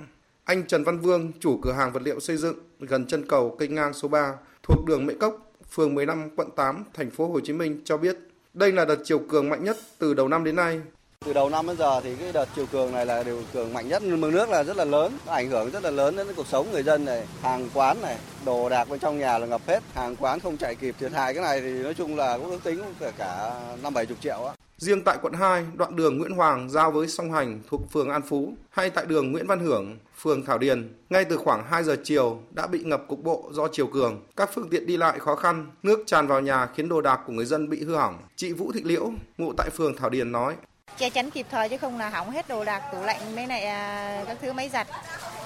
Anh Trần Văn Vương, chủ cửa hàng vật liệu xây dựng gần chân cầu kênh ngang số 3 thuộc đường Mễ Cốc, phường 15, quận 8, thành phố Hồ Chí Minh cho biết đây là đợt chiều cường mạnh nhất từ đầu năm đến nay từ đầu năm đến giờ thì cái đợt chiều cường này là chiều cường mạnh nhất, mực nước là rất là lớn, ảnh hưởng rất là lớn đến cuộc sống người dân này, hàng quán này, đồ đạc bên trong nhà là ngập hết, hàng quán không chạy kịp thiệt hại cái này thì nói chung là cũng ước tính cả cả năm bảy chục triệu á. Riêng tại quận 2, đoạn đường Nguyễn Hoàng giao với sông Hành thuộc phường An Phú hay tại đường Nguyễn Văn Hưởng, phường Thảo Điền, ngay từ khoảng 2 giờ chiều đã bị ngập cục bộ do chiều cường. Các phương tiện đi lại khó khăn, nước tràn vào nhà khiến đồ đạc của người dân bị hư hỏng. Chị Vũ Thị Liễu, ngụ tại phường Thảo Điền nói. Che chắn kịp thời chứ không là hỏng hết đồ đạc, tủ lạnh mấy này à, các thứ máy giặt.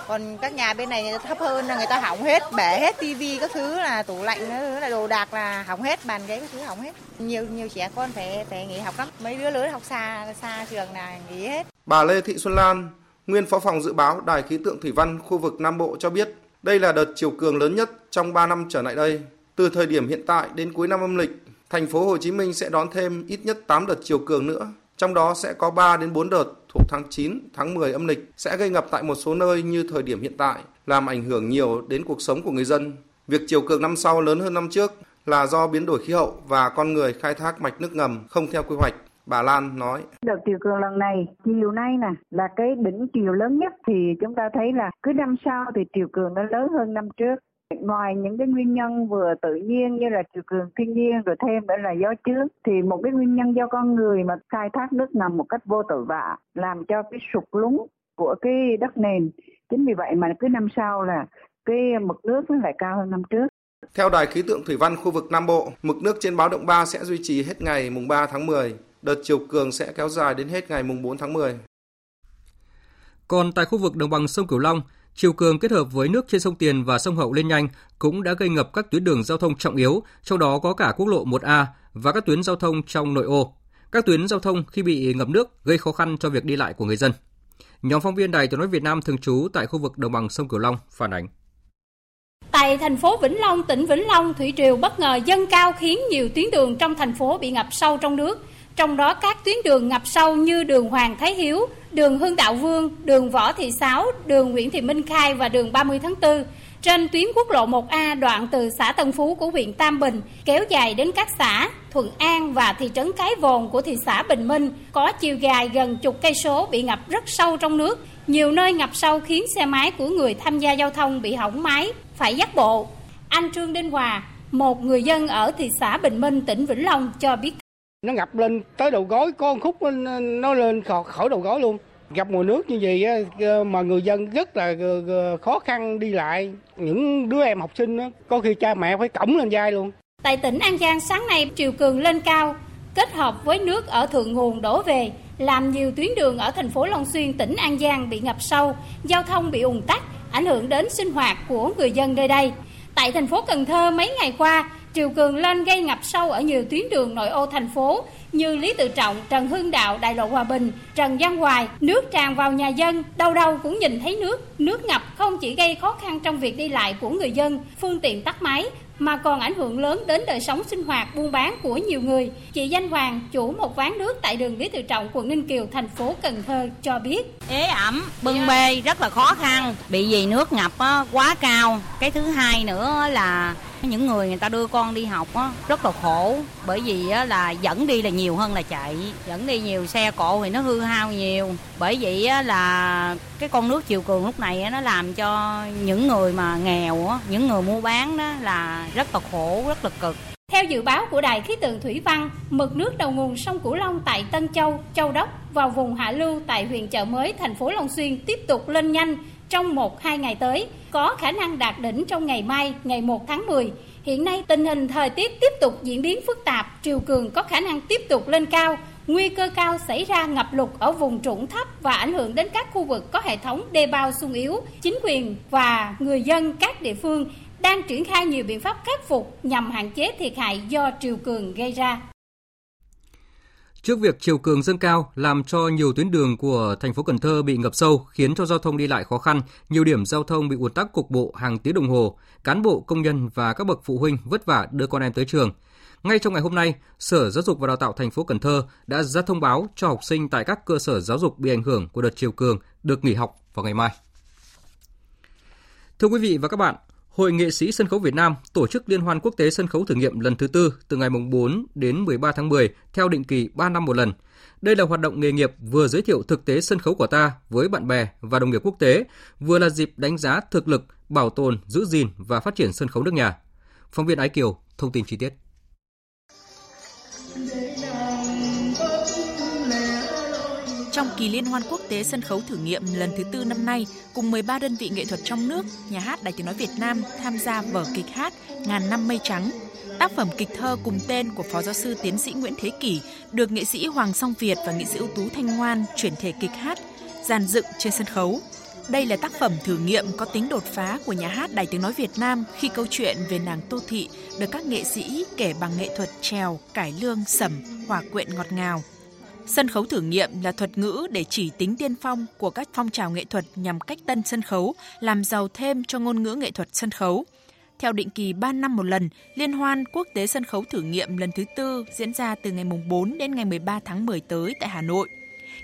Còn các nhà bên này thấp hơn là người ta hỏng hết, bể hết tivi các thứ là tủ lạnh nữa là đồ đạc là hỏng hết, bàn ghế các thứ hỏng hết. Nhiều nhiều trẻ con phải phải nghỉ học lắm. Mấy đứa lớn học xa xa trường là nghỉ hết. Bà Lê Thị Xuân Lan, nguyên phó phòng dự báo Đài khí tượng thủy văn khu vực Nam Bộ cho biết, đây là đợt chiều cường lớn nhất trong 3 năm trở lại đây. Từ thời điểm hiện tại đến cuối năm âm lịch, thành phố Hồ Chí Minh sẽ đón thêm ít nhất 8 đợt chiều cường nữa. Trong đó sẽ có 3 đến 4 đợt thuộc tháng 9, tháng 10 âm lịch sẽ gây ngập tại một số nơi như thời điểm hiện tại, làm ảnh hưởng nhiều đến cuộc sống của người dân. Việc chiều cường năm sau lớn hơn năm trước là do biến đổi khí hậu và con người khai thác mạch nước ngầm không theo quy hoạch. Bà Lan nói. Đợt chiều cường lần này, chiều nay nè, là cái đỉnh chiều lớn nhất thì chúng ta thấy là cứ năm sau thì chiều cường nó lớn hơn năm trước. Ngoài những cái nguyên nhân vừa tự nhiên như là triều cường thiên nhiên rồi thêm nữa là gió trước thì một cái nguyên nhân do con người mà khai thác nước ngầm một cách vô tội vạ làm cho cái sụt lún của cái đất nền. Chính vì vậy mà cứ năm sau là cái mực nước nó lại cao hơn năm trước. Theo Đài khí tượng thủy văn khu vực Nam Bộ, mực nước trên báo động 3 sẽ duy trì hết ngày mùng 3 tháng 10. Đợt chiều cường sẽ kéo dài đến hết ngày mùng 4 tháng 10. Còn tại khu vực đồng bằng sông Cửu Long, chiều cường kết hợp với nước trên sông Tiền và sông Hậu lên nhanh cũng đã gây ngập các tuyến đường giao thông trọng yếu, trong đó có cả quốc lộ 1A và các tuyến giao thông trong nội ô. Các tuyến giao thông khi bị ngập nước gây khó khăn cho việc đi lại của người dân. Nhóm phóng viên Đài Tiếng nói Việt Nam thường trú tại khu vực đồng bằng sông Cửu Long phản ánh. Tại thành phố Vĩnh Long, tỉnh Vĩnh Long, thủy triều bất ngờ dâng cao khiến nhiều tuyến đường trong thành phố bị ngập sâu trong nước. Trong đó các tuyến đường ngập sâu như đường Hoàng Thái Hiếu, đường Hưng Đạo Vương, đường Võ Thị Sáu, đường Nguyễn Thị Minh Khai và đường 30 tháng 4. Trên tuyến quốc lộ 1A đoạn từ xã Tân Phú của huyện Tam Bình kéo dài đến các xã Thuận An và thị trấn Cái Vồn của thị xã Bình Minh có chiều dài gần chục cây số bị ngập rất sâu trong nước. Nhiều nơi ngập sâu khiến xe máy của người tham gia giao thông bị hỏng máy, phải dắt bộ. Anh Trương Đinh Hòa, một người dân ở thị xã Bình Minh, tỉnh Vĩnh Long cho biết nó ngập lên tới đầu gối, có một khúc nó lên khỏi đầu gối luôn. Gặp mùa nước như vậy mà người dân rất là khó khăn đi lại. Những đứa em học sinh có khi cha mẹ phải cõng lên vai luôn. Tại tỉnh An Giang, sáng nay triều cường lên cao, kết hợp với nước ở thượng nguồn đổ về, làm nhiều tuyến đường ở thành phố Long Xuyên, tỉnh An Giang bị ngập sâu, giao thông bị ùn tắc, ảnh hưởng đến sinh hoạt của người dân nơi đây. Tại thành phố Cần Thơ, mấy ngày qua triều cường lên gây ngập sâu ở nhiều tuyến đường nội ô thành phố như Lý Tự Trọng, Trần Hưng Đạo, Đại lộ Hòa Bình, Trần Giang Hoài, nước tràn vào nhà dân, đâu đâu cũng nhìn thấy nước. Nước ngập không chỉ gây khó khăn trong việc đi lại của người dân, phương tiện tắt máy, mà còn ảnh hưởng lớn đến đời sống sinh hoạt buôn bán của nhiều người. Chị Danh Hoàng, chủ một quán nước tại đường Lý Tự Trọng, quận Ninh Kiều, thành phố Cần Thơ cho biết. Ế ẩm, bưng bê rất là khó khăn, bị vì nước ngập quá cao. Cái thứ hai nữa là những người người ta đưa con đi học á rất là khổ. Bởi vì á, là dẫn đi là nhiều hơn là chạy. Dẫn đi nhiều xe cộ thì nó hư hao nhiều. Bởi vậy á, là cái con nước chiều cường lúc này á, nó làm cho những người mà nghèo á, những người mua bán đó là rất là khổ rất là cực. Theo dự báo của Đài khí tượng thủy văn, mực nước đầu nguồn sông Cửu Long tại Tân Châu, Châu Đốc vào vùng hạ lưu tại huyện chợ mới, thành phố Long Xuyên tiếp tục lên nhanh trong 1-2 ngày tới, có khả năng đạt đỉnh trong ngày mai, ngày 1 tháng 10. Hiện nay tình hình thời tiết tiếp tục diễn biến phức tạp, triều cường có khả năng tiếp tục lên cao, nguy cơ cao xảy ra ngập lụt ở vùng trũng thấp và ảnh hưởng đến các khu vực có hệ thống đê bao sung yếu. Chính quyền và người dân các địa phương đang triển khai nhiều biện pháp khắc phục nhằm hạn chế thiệt hại do triều cường gây ra. Trước việc chiều cường dâng cao làm cho nhiều tuyến đường của thành phố Cần Thơ bị ngập sâu, khiến cho giao thông đi lại khó khăn, nhiều điểm giao thông bị ùn tắc cục bộ hàng tiếng đồng hồ, cán bộ, công nhân và các bậc phụ huynh vất vả đưa con em tới trường. Ngay trong ngày hôm nay, Sở Giáo dục và Đào tạo thành phố Cần Thơ đã ra thông báo cho học sinh tại các cơ sở giáo dục bị ảnh hưởng của đợt chiều cường được nghỉ học vào ngày mai. Thưa quý vị và các bạn, Hội nghệ sĩ sân khấu Việt Nam tổ chức Liên hoan quốc tế sân khấu thử nghiệm lần thứ tư từ ngày 4 đến 13 tháng 10 theo định kỳ 3 năm một lần. Đây là hoạt động nghề nghiệp vừa giới thiệu thực tế sân khấu của ta với bạn bè và đồng nghiệp quốc tế, vừa là dịp đánh giá thực lực, bảo tồn, giữ gìn và phát triển sân khấu nước nhà. Phóng viên Ái Kiều thông tin chi tiết. Trong kỳ liên hoan quốc tế sân khấu thử nghiệm lần thứ tư năm nay, cùng 13 đơn vị nghệ thuật trong nước, nhà hát Đài Tiếng Nói Việt Nam tham gia vở kịch hát Ngàn năm mây trắng. Tác phẩm kịch thơ cùng tên của Phó giáo sư tiến sĩ Nguyễn Thế Kỷ được nghệ sĩ Hoàng Song Việt và nghệ sĩ ưu tú Thanh Ngoan chuyển thể kịch hát, dàn dựng trên sân khấu. Đây là tác phẩm thử nghiệm có tính đột phá của nhà hát Đài Tiếng Nói Việt Nam khi câu chuyện về nàng Tô Thị được các nghệ sĩ kể bằng nghệ thuật trèo, cải lương, sẩm, hòa quyện ngọt ngào. Sân khấu thử nghiệm là thuật ngữ để chỉ tính tiên phong của các phong trào nghệ thuật nhằm cách tân sân khấu, làm giàu thêm cho ngôn ngữ nghệ thuật sân khấu. Theo định kỳ 3 năm một lần, Liên hoan quốc tế sân khấu thử nghiệm lần thứ tư diễn ra từ ngày 4 đến ngày 13 tháng 10 tới tại Hà Nội.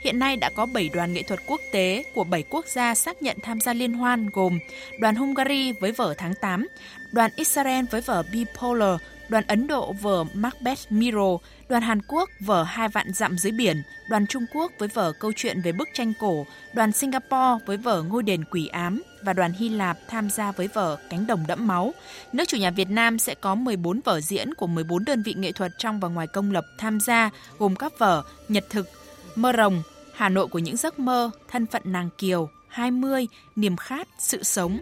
Hiện nay đã có 7 đoàn nghệ thuật quốc tế của 7 quốc gia xác nhận tham gia liên hoan gồm đoàn Hungary với vở Tháng 8, đoàn Israel với vở Bipolar, đoàn Ấn Độ vở Macbeth Miro, đoàn Hàn Quốc vở Hai vạn dặm dưới biển, đoàn Trung Quốc với vở Câu chuyện về bức tranh cổ, đoàn Singapore với vở Ngôi đền quỷ ám và đoàn Hy Lạp tham gia với vở Cánh đồng đẫm máu. Nước chủ nhà Việt Nam sẽ có 14 vở diễn của 14 đơn vị nghệ thuật trong và ngoài công lập tham gia, gồm các vở Nhật thực, Mơ rồng, Hà Nội của những giấc mơ, Thân phận nàng Kiều, 20, Niềm khát, Sự sống,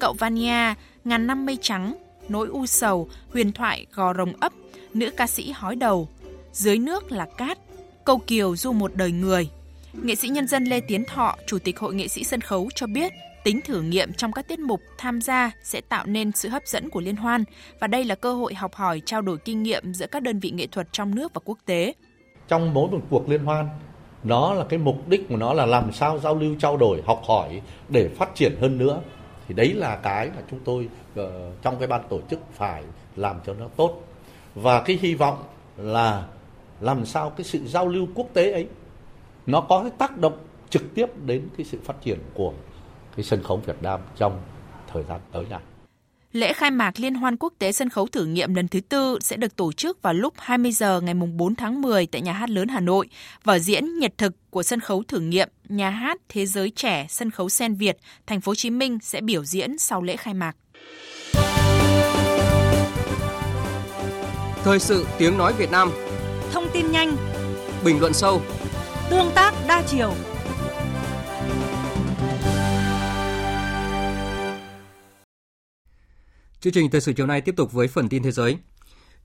Cậu Vania, Ngàn năm mây trắng, Nỗi u sầu, Huyền thoại gò rồng ấp, Nữ ca sĩ hói đầu, Dưới nước là cát, Câu kiều du một đời người. Nghệ sĩ nhân dân Lê Tiến Thọ, Chủ tịch Hội nghệ sĩ sân khấu cho biết, tính thử nghiệm trong các tiết mục tham gia sẽ tạo nên sự hấp dẫn của liên hoan và đây là cơ hội học hỏi trao đổi kinh nghiệm giữa các đơn vị nghệ thuật trong nước và quốc tế. Trong mỗi một cuộc liên hoan, nó là cái mục đích của nó là làm sao giao lưu trao đổi học hỏi để phát triển hơn nữa thì đấy là cái mà chúng tôi uh, trong cái ban tổ chức phải làm cho nó tốt và cái hy vọng là làm sao cái sự giao lưu quốc tế ấy nó có cái tác động trực tiếp đến cái sự phát triển của cái sân khấu Việt Nam trong thời gian tới này. Lễ khai mạc Liên hoan quốc tế sân khấu thử nghiệm lần thứ tư sẽ được tổ chức vào lúc 20 giờ ngày 4 tháng 10 tại Nhà hát lớn Hà Nội. Vở diễn nhật thực của sân khấu thử nghiệm Nhà hát Thế giới trẻ sân khấu Sen Việt, thành phố Hồ Chí Minh sẽ biểu diễn sau lễ khai mạc. Thời sự tiếng nói Việt Nam. Thông tin nhanh. Bình luận sâu. Tương tác đa chiều. Chương trình thời sự chiều nay tiếp tục với phần tin thế giới.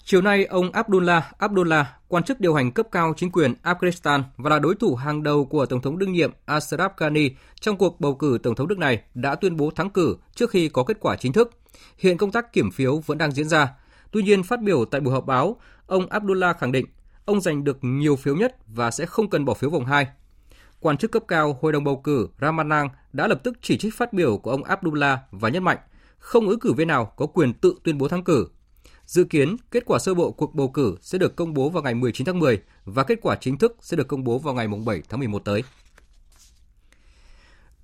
Chiều nay, ông Abdullah Abdullah, quan chức điều hành cấp cao chính quyền Afghanistan và là đối thủ hàng đầu của Tổng thống đương nhiệm Ashraf Ghani trong cuộc bầu cử Tổng thống nước này đã tuyên bố thắng cử trước khi có kết quả chính thức. Hiện công tác kiểm phiếu vẫn đang diễn ra. Tuy nhiên, phát biểu tại buổi họp báo, ông Abdullah khẳng định ông giành được nhiều phiếu nhất và sẽ không cần bỏ phiếu vòng 2. Quan chức cấp cao Hội đồng bầu cử Ramanang đã lập tức chỉ trích phát biểu của ông Abdullah và nhấn mạnh không ứng cử viên nào có quyền tự tuyên bố thắng cử. Dự kiến, kết quả sơ bộ cuộc bầu cử sẽ được công bố vào ngày 19 tháng 10 và kết quả chính thức sẽ được công bố vào ngày 7 tháng 11 tới.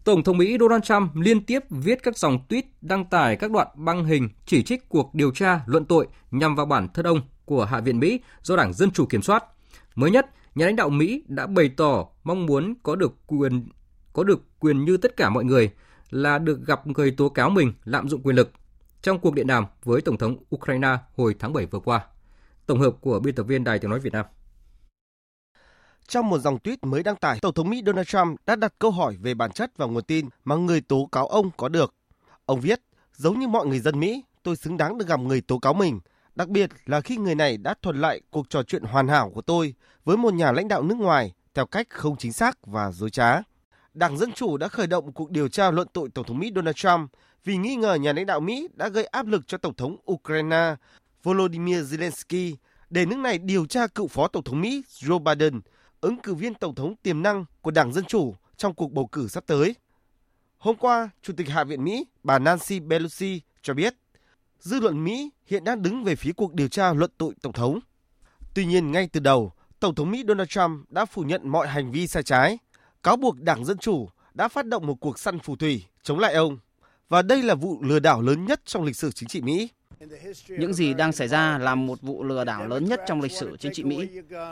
Tổng thống Mỹ Donald Trump liên tiếp viết các dòng tweet đăng tải các đoạn băng hình chỉ trích cuộc điều tra luận tội nhằm vào bản thân ông của Hạ viện Mỹ do Đảng Dân Chủ kiểm soát. Mới nhất, nhà lãnh đạo Mỹ đã bày tỏ mong muốn có được quyền có được quyền như tất cả mọi người là được gặp người tố cáo mình lạm dụng quyền lực trong cuộc điện đàm với Tổng thống Ukraine hồi tháng 7 vừa qua. Tổng hợp của biên tập viên Đài Tiếng Nói Việt Nam. Trong một dòng tweet mới đăng tải, Tổng thống Mỹ Donald Trump đã đặt câu hỏi về bản chất và nguồn tin mà người tố cáo ông có được. Ông viết, giống như mọi người dân Mỹ, tôi xứng đáng được gặp người tố cáo mình, đặc biệt là khi người này đã thuật lại cuộc trò chuyện hoàn hảo của tôi với một nhà lãnh đạo nước ngoài theo cách không chính xác và dối trá. Đảng Dân Chủ đã khởi động cuộc điều tra luận tội Tổng thống Mỹ Donald Trump vì nghi ngờ nhà lãnh đạo Mỹ đã gây áp lực cho Tổng thống Ukraine Volodymyr Zelensky để nước này điều tra cựu Phó Tổng thống Mỹ Joe Biden, ứng cử viên Tổng thống tiềm năng của Đảng Dân Chủ trong cuộc bầu cử sắp tới. Hôm qua, Chủ tịch Hạ viện Mỹ bà Nancy Pelosi cho biết dư luận Mỹ hiện đang đứng về phía cuộc điều tra luận tội Tổng thống. Tuy nhiên, ngay từ đầu, Tổng thống Mỹ Donald Trump đã phủ nhận mọi hành vi sai trái, cáo buộc Đảng Dân Chủ đã phát động một cuộc săn phù thủy chống lại ông và đây là vụ lừa đảo lớn nhất trong lịch sử chính trị Mỹ. Những gì đang xảy ra là một vụ lừa đảo lớn nhất trong lịch sử chính trị Mỹ.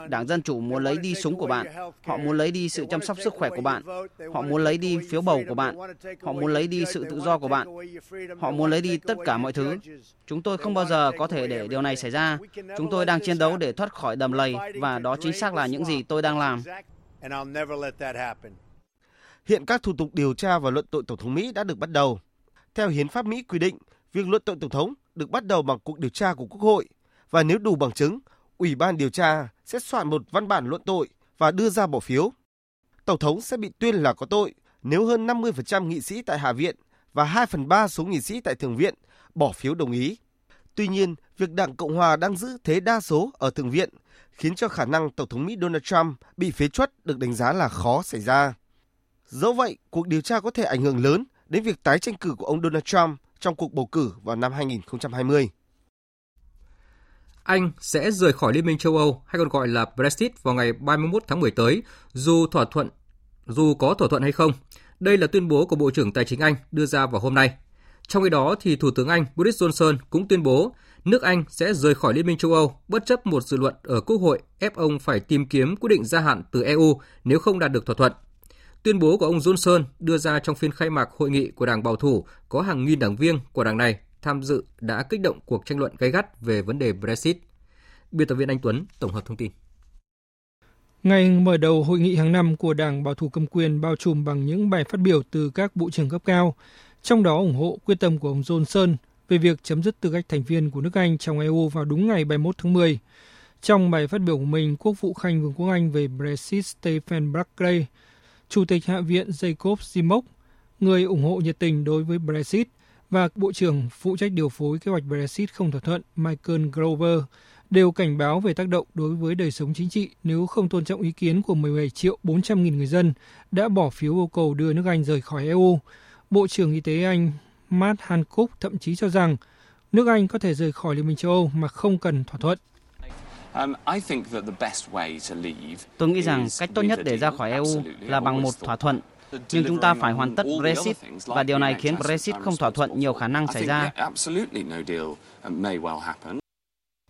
Đảng Dân Chủ muốn lấy đi súng của bạn, họ muốn lấy đi sự chăm sóc sức khỏe của bạn, họ muốn lấy đi phiếu bầu của bạn, họ muốn lấy đi sự tự do của bạn, họ muốn lấy đi tất cả mọi thứ. Chúng tôi không bao giờ có thể để điều này xảy ra. Chúng tôi đang chiến đấu để thoát khỏi đầm lầy và đó chính xác là những gì tôi đang làm. Hiện các thủ tục điều tra và luận tội Tổng thống Mỹ đã được bắt đầu. Theo hiến pháp Mỹ quy định, việc luận tội Tổng thống được bắt đầu bằng cuộc điều tra của Quốc hội và nếu đủ bằng chứng, Ủy ban điều tra sẽ soạn một văn bản luận tội và đưa ra bỏ phiếu. Tổng thống sẽ bị tuyên là có tội nếu hơn 50% nghị sĩ tại Hạ viện và 2 phần 3 số nghị sĩ tại Thượng viện bỏ phiếu đồng ý. Tuy nhiên, việc Đảng Cộng Hòa đang giữ thế đa số ở Thượng viện khiến cho khả năng Tổng thống Mỹ Donald Trump bị phế truất được đánh giá là khó xảy ra. Dẫu vậy, cuộc điều tra có thể ảnh hưởng lớn đến việc tái tranh cử của ông Donald Trump trong cuộc bầu cử vào năm 2020. Anh sẽ rời khỏi Liên minh châu Âu hay còn gọi là Brexit vào ngày 31 tháng 10 tới, dù thỏa thuận dù có thỏa thuận hay không. Đây là tuyên bố của Bộ trưởng Tài chính Anh đưa ra vào hôm nay. Trong khi đó thì Thủ tướng Anh Boris Johnson cũng tuyên bố nước Anh sẽ rời khỏi Liên minh châu Âu bất chấp một dự luận ở Quốc hội ép ông phải tìm kiếm quyết định gia hạn từ EU nếu không đạt được thỏa thuận. Tuyên bố của ông Johnson đưa ra trong phiên khai mạc hội nghị của Đảng Bảo thủ có hàng nghìn đảng viên của đảng này tham dự đã kích động cuộc tranh luận gay gắt về vấn đề Brexit. Biên tập viên Anh Tuấn tổng hợp thông tin. Ngày mở đầu hội nghị hàng năm của Đảng Bảo thủ cầm quyền bao trùm bằng những bài phát biểu từ các bộ trưởng cấp cao, trong đó ủng hộ quyết tâm của ông Johnson về việc chấm dứt tư cách thành viên của nước Anh trong EU vào đúng ngày 31 tháng 10. Trong bài phát biểu của mình, Quốc vụ Khanh Vương quốc Anh về Brexit Stephen Barclay Chủ tịch Hạ viện Jacob Zimok, người ủng hộ nhiệt tình đối với Brexit, và Bộ trưởng phụ trách điều phối kế hoạch Brexit không thỏa thuận Michael Grover đều cảnh báo về tác động đối với đời sống chính trị nếu không tôn trọng ý kiến của 17 triệu 400 nghìn người dân đã bỏ phiếu yêu cầu đưa nước Anh rời khỏi EU. Bộ trưởng Y tế Anh Matt Hancock thậm chí cho rằng nước Anh có thể rời khỏi Liên minh châu Âu mà không cần thỏa thuận. Um, Tôi nghĩ rằng cách tốt nhất để ra khỏi EU là bằng một thỏa thuận. Nhưng chúng ta phải hoàn tất Brexit và điều này khiến Brexit không thỏa thuận nhiều khả năng xảy ra.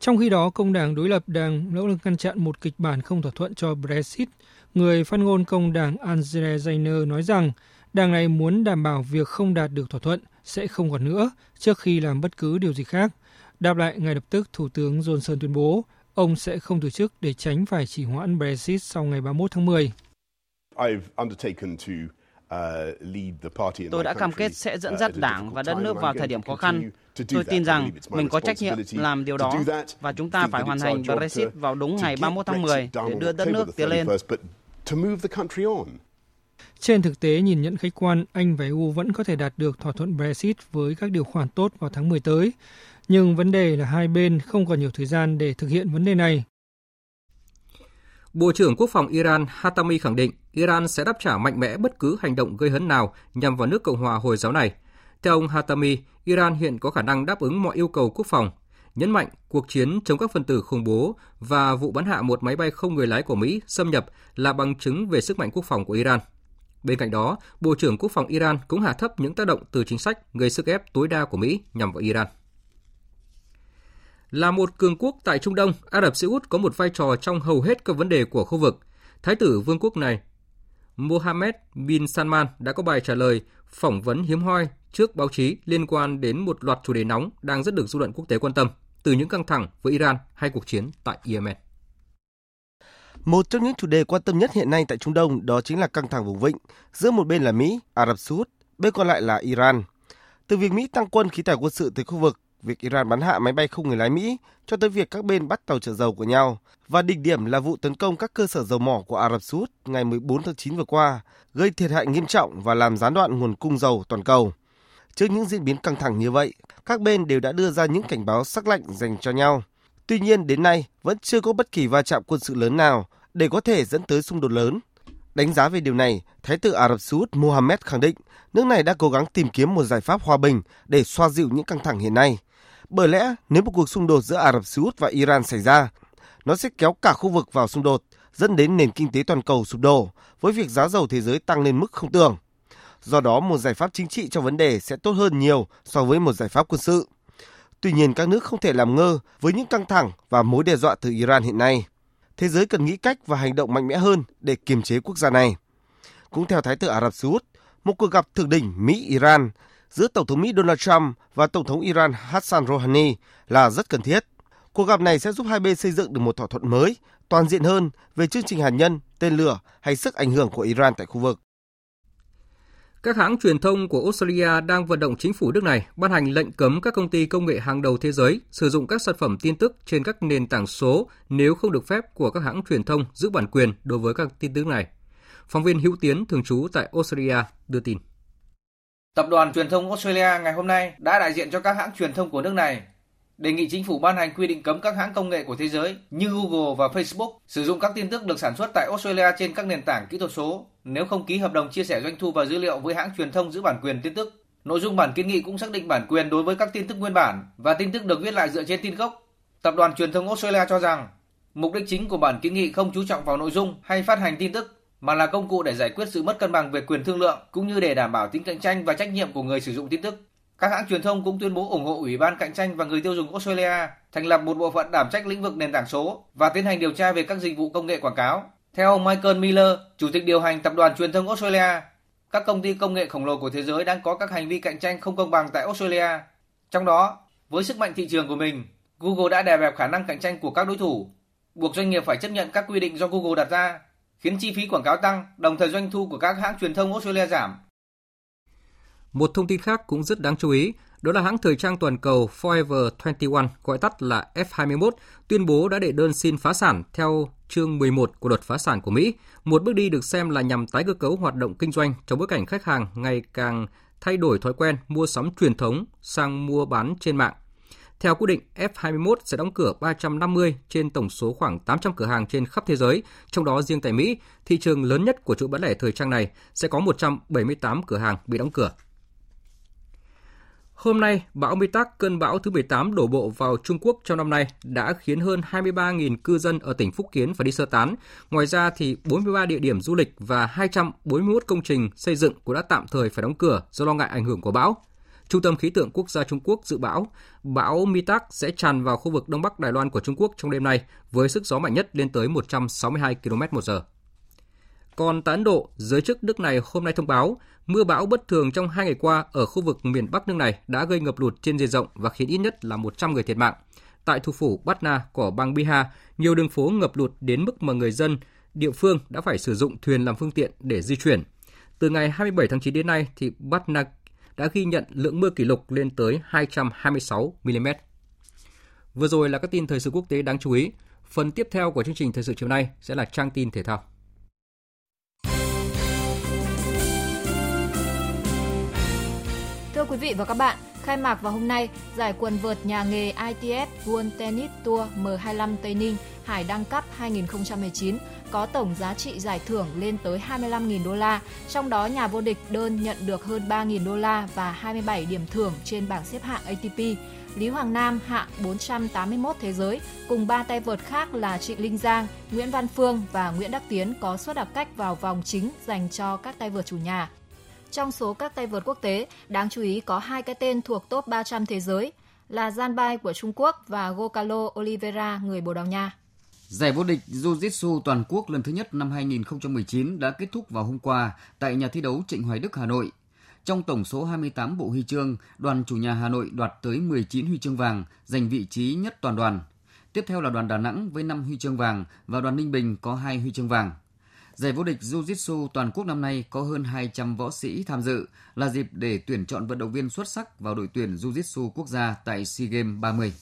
Trong khi đó, công đảng đối lập đang nỗ lực ngăn chặn một kịch bản không thỏa thuận cho Brexit. Người phát ngôn công đảng Andre Zainer nói rằng đảng này muốn đảm bảo việc không đạt được thỏa thuận sẽ không còn nữa trước khi làm bất cứ điều gì khác. Đáp lại ngay lập tức, Thủ tướng Johnson tuyên bố ông sẽ không từ chức để tránh phải chỉ hoãn Brexit sau ngày 31 tháng 10. Uh, Tôi đã cam kết sẽ dẫn dắt đảng và đất nước vào thời điểm khó khăn. Tôi tin rằng mình có trách nhiệm làm điều đó và chúng ta phải hoàn thành Brexit vào đúng ngày 31 tháng 10 để đưa đất nước tiến lên. Trên thực tế, nhìn nhận khách quan, Anh và EU vẫn có thể đạt được thỏa thuận Brexit với các điều khoản tốt vào tháng 10 tới. Nhưng vấn đề là hai bên không còn nhiều thời gian để thực hiện vấn đề này. Bộ trưởng Quốc phòng Iran Hatami khẳng định Iran sẽ đáp trả mạnh mẽ bất cứ hành động gây hấn nào nhằm vào nước Cộng hòa Hồi giáo này. Theo ông Hatami, Iran hiện có khả năng đáp ứng mọi yêu cầu quốc phòng, nhấn mạnh cuộc chiến chống các phần tử khủng bố và vụ bắn hạ một máy bay không người lái của Mỹ xâm nhập là bằng chứng về sức mạnh quốc phòng của Iran. Bên cạnh đó, Bộ trưởng Quốc phòng Iran cũng hạ thấp những tác động từ chính sách gây sức ép tối đa của Mỹ nhằm vào Iran. Là một cường quốc tại Trung Đông, Ả Rập Xê Út có một vai trò trong hầu hết các vấn đề của khu vực. Thái tử vương quốc này, Mohammed bin Salman đã có bài trả lời phỏng vấn hiếm hoi trước báo chí liên quan đến một loạt chủ đề nóng đang rất được dư luận quốc tế quan tâm, từ những căng thẳng với Iran hay cuộc chiến tại Yemen. Một trong những chủ đề quan tâm nhất hiện nay tại Trung Đông đó chính là căng thẳng vùng vịnh, giữa một bên là Mỹ, Ả Rập Xê Út, bên còn lại là Iran. Từ việc Mỹ tăng quân khí tài quân sự tới khu vực việc Iran bắn hạ máy bay không người lái Mỹ cho tới việc các bên bắt tàu chở dầu của nhau và đỉnh điểm là vụ tấn công các cơ sở dầu mỏ của Ả Rập Xê Út ngày 14 tháng 9 vừa qua, gây thiệt hại nghiêm trọng và làm gián đoạn nguồn cung dầu toàn cầu. Trước những diễn biến căng thẳng như vậy, các bên đều đã đưa ra những cảnh báo sắc lạnh dành cho nhau. Tuy nhiên đến nay vẫn chưa có bất kỳ va chạm quân sự lớn nào để có thể dẫn tới xung đột lớn. Đánh giá về điều này, Thái tử Ả Rập Xê Út Mohammed khẳng định nước này đã cố gắng tìm kiếm một giải pháp hòa bình để xoa dịu những căng thẳng hiện nay – bởi lẽ nếu một cuộc xung đột giữa Ả Rập Xê Út và Iran xảy ra, nó sẽ kéo cả khu vực vào xung đột, dẫn đến nền kinh tế toàn cầu sụp đổ với việc giá dầu thế giới tăng lên mức không tưởng. Do đó, một giải pháp chính trị cho vấn đề sẽ tốt hơn nhiều so với một giải pháp quân sự. Tuy nhiên, các nước không thể làm ngơ với những căng thẳng và mối đe dọa từ Iran hiện nay. Thế giới cần nghĩ cách và hành động mạnh mẽ hơn để kiềm chế quốc gia này. Cũng theo Thái tử Ả Rập Xê Út, một cuộc gặp thượng đỉnh Mỹ-Iran giữa Tổng thống Mỹ Donald Trump và Tổng thống Iran Hassan Rouhani là rất cần thiết. Cuộc gặp này sẽ giúp hai bên xây dựng được một thỏa thuận mới, toàn diện hơn về chương trình hạt nhân, tên lửa hay sức ảnh hưởng của Iran tại khu vực. Các hãng truyền thông của Australia đang vận động chính phủ nước này ban hành lệnh cấm các công ty công nghệ hàng đầu thế giới sử dụng các sản phẩm tin tức trên các nền tảng số nếu không được phép của các hãng truyền thông giữ bản quyền đối với các tin tức này. Phóng viên Hữu Tiến thường trú tại Australia đưa tin. Tập đoàn truyền thông Australia ngày hôm nay đã đại diện cho các hãng truyền thông của nước này đề nghị chính phủ ban hành quy định cấm các hãng công nghệ của thế giới như Google và Facebook sử dụng các tin tức được sản xuất tại Australia trên các nền tảng kỹ thuật số nếu không ký hợp đồng chia sẻ doanh thu và dữ liệu với hãng truyền thông giữ bản quyền tin tức. Nội dung bản kiến nghị cũng xác định bản quyền đối với các tin tức nguyên bản và tin tức được viết lại dựa trên tin gốc. Tập đoàn truyền thông Australia cho rằng, mục đích chính của bản kiến nghị không chú trọng vào nội dung hay phát hành tin tức mà là công cụ để giải quyết sự mất cân bằng về quyền thương lượng cũng như để đảm bảo tính cạnh tranh và trách nhiệm của người sử dụng tin tức. Các hãng truyền thông cũng tuyên bố ủng hộ Ủy ban Cạnh tranh và Người tiêu dùng Australia thành lập một bộ phận đảm trách lĩnh vực nền tảng số và tiến hành điều tra về các dịch vụ công nghệ quảng cáo. Theo ông Michael Miller, Chủ tịch điều hành Tập đoàn Truyền thông Australia, các công ty công nghệ khổng lồ của thế giới đang có các hành vi cạnh tranh không công bằng tại Australia. Trong đó, với sức mạnh thị trường của mình, Google đã đè bẹp khả năng cạnh tranh của các đối thủ, buộc doanh nghiệp phải chấp nhận các quy định do Google đặt ra, khiến chi phí quảng cáo tăng, đồng thời doanh thu của các hãng truyền thông Australia giảm. Một thông tin khác cũng rất đáng chú ý, đó là hãng thời trang toàn cầu Forever 21, gọi tắt là F21, tuyên bố đã đệ đơn xin phá sản theo chương 11 của luật phá sản của Mỹ, một bước đi được xem là nhằm tái cơ cấu hoạt động kinh doanh trong bối cảnh khách hàng ngày càng thay đổi thói quen mua sắm truyền thống sang mua bán trên mạng. Theo quyết định, F21 sẽ đóng cửa 350 trên tổng số khoảng 800 cửa hàng trên khắp thế giới, trong đó riêng tại Mỹ, thị trường lớn nhất của chuỗi bán lẻ thời trang này sẽ có 178 cửa hàng bị đóng cửa. Hôm nay, bão Mitak, cơn bão thứ 18 đổ bộ vào Trung Quốc trong năm nay đã khiến hơn 23.000 cư dân ở tỉnh Phúc Kiến phải đi sơ tán. Ngoài ra thì 43 địa điểm du lịch và 241 công trình xây dựng cũng đã tạm thời phải đóng cửa do lo ngại ảnh hưởng của bão. Trung tâm khí tượng quốc gia Trung Quốc dự báo bão Mitak sẽ tràn vào khu vực đông bắc Đài Loan của Trung Quốc trong đêm nay với sức gió mạnh nhất lên tới 162 km/h. Còn tại Ấn Độ, giới chức nước này hôm nay thông báo mưa bão bất thường trong hai ngày qua ở khu vực miền Bắc nước này đã gây ngập lụt trên diện rộng và khiến ít nhất là 100 người thiệt mạng. Tại thủ phủ Patna của bang Bihar, nhiều đường phố ngập lụt đến mức mà người dân địa phương đã phải sử dụng thuyền làm phương tiện để di chuyển. Từ ngày 27 tháng 9 đến nay thì Patna đã ghi nhận lượng mưa kỷ lục lên tới 226 mm. Vừa rồi là các tin thời sự quốc tế đáng chú ý. Phần tiếp theo của chương trình thời sự chiều nay sẽ là trang tin thể thao. Thưa quý vị và các bạn, khai mạc vào hôm nay, giải quần vợt nhà nghề ITF World Tennis Tour M25 Tây Ninh Hải Đăng Cup 2019 có tổng giá trị giải thưởng lên tới 25.000 đô la, trong đó nhà vô địch đơn nhận được hơn 3.000 đô la và 27 điểm thưởng trên bảng xếp hạng ATP. Lý Hoàng Nam hạng 481 thế giới cùng ba tay vợt khác là Trịnh Linh Giang, Nguyễn Văn Phương và Nguyễn Đắc Tiến có suất đặc cách vào vòng chính dành cho các tay vợt chủ nhà. Trong số các tay vợt quốc tế, đáng chú ý có hai cái tên thuộc top 300 thế giới là Gian Bai của Trung Quốc và Gokalo Oliveira người Bồ Đào Nha. Giải vô địch Jiu-Jitsu toàn quốc lần thứ nhất năm 2019 đã kết thúc vào hôm qua tại nhà thi đấu Trịnh Hoài Đức, Hà Nội. Trong tổng số 28 bộ huy chương, đoàn chủ nhà Hà Nội đoạt tới 19 huy chương vàng, giành vị trí nhất toàn đoàn. Tiếp theo là đoàn Đà Nẵng với 5 huy chương vàng và đoàn Ninh Bình có 2 huy chương vàng. Giải vô địch Jiu-Jitsu toàn quốc năm nay có hơn 200 võ sĩ tham dự, là dịp để tuyển chọn vận động viên xuất sắc vào đội tuyển Jiu-Jitsu quốc gia tại SEA Games 30.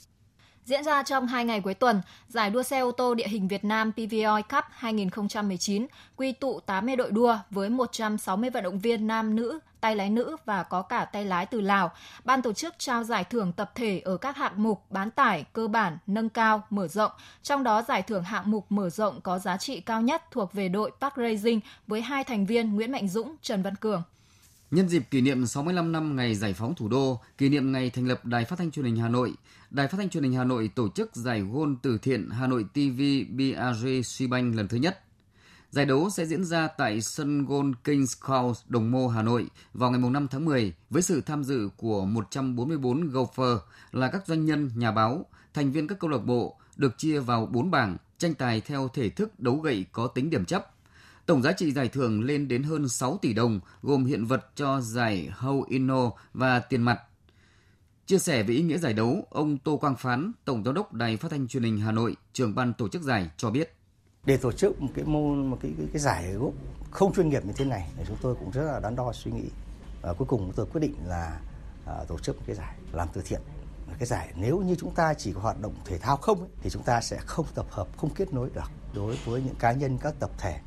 Diễn ra trong hai ngày cuối tuần, giải đua xe ô tô địa hình Việt Nam PVOI Cup 2019 quy tụ 80 đội đua với 160 vận động viên nam nữ, tay lái nữ và có cả tay lái từ Lào. Ban tổ chức trao giải thưởng tập thể ở các hạng mục bán tải, cơ bản, nâng cao, mở rộng. Trong đó giải thưởng hạng mục mở rộng có giá trị cao nhất thuộc về đội Park Racing với hai thành viên Nguyễn Mạnh Dũng, Trần Văn Cường. Nhân dịp kỷ niệm 65 năm ngày giải phóng thủ đô, kỷ niệm ngày thành lập Đài Phát thanh Truyền hình Hà Nội, Đài Phát thanh Truyền hình Hà Nội tổ chức giải gôn từ thiện Hà Nội TV BRG Suy lần thứ nhất. Giải đấu sẽ diễn ra tại sân gôn Kings Court Đồng Mô, Hà Nội vào ngày 5 tháng 10 với sự tham dự của 144 golfer là các doanh nhân, nhà báo, thành viên các câu lạc bộ được chia vào 4 bảng tranh tài theo thể thức đấu gậy có tính điểm chấp. Tổng giá trị giải thưởng lên đến hơn 6 tỷ đồng, gồm hiện vật cho giải Hau Inno và tiền mặt. Chia sẻ về ý nghĩa giải đấu, ông Tô Quang Phán, Tổng giám đốc Đài Phát thanh Truyền hình Hà Nội, trưởng ban tổ chức giải cho biết. Để tổ chức một cái môn một cái cái, cái giải gốc không chuyên nghiệp như thế này thì chúng tôi cũng rất là đắn đo suy nghĩ. Và cuối cùng tôi quyết định là à, tổ chức một cái giải làm từ thiện cái giải nếu như chúng ta chỉ có hoạt động thể thao không ấy, thì chúng ta sẽ không tập hợp không kết nối được đối với những cá nhân các tập thể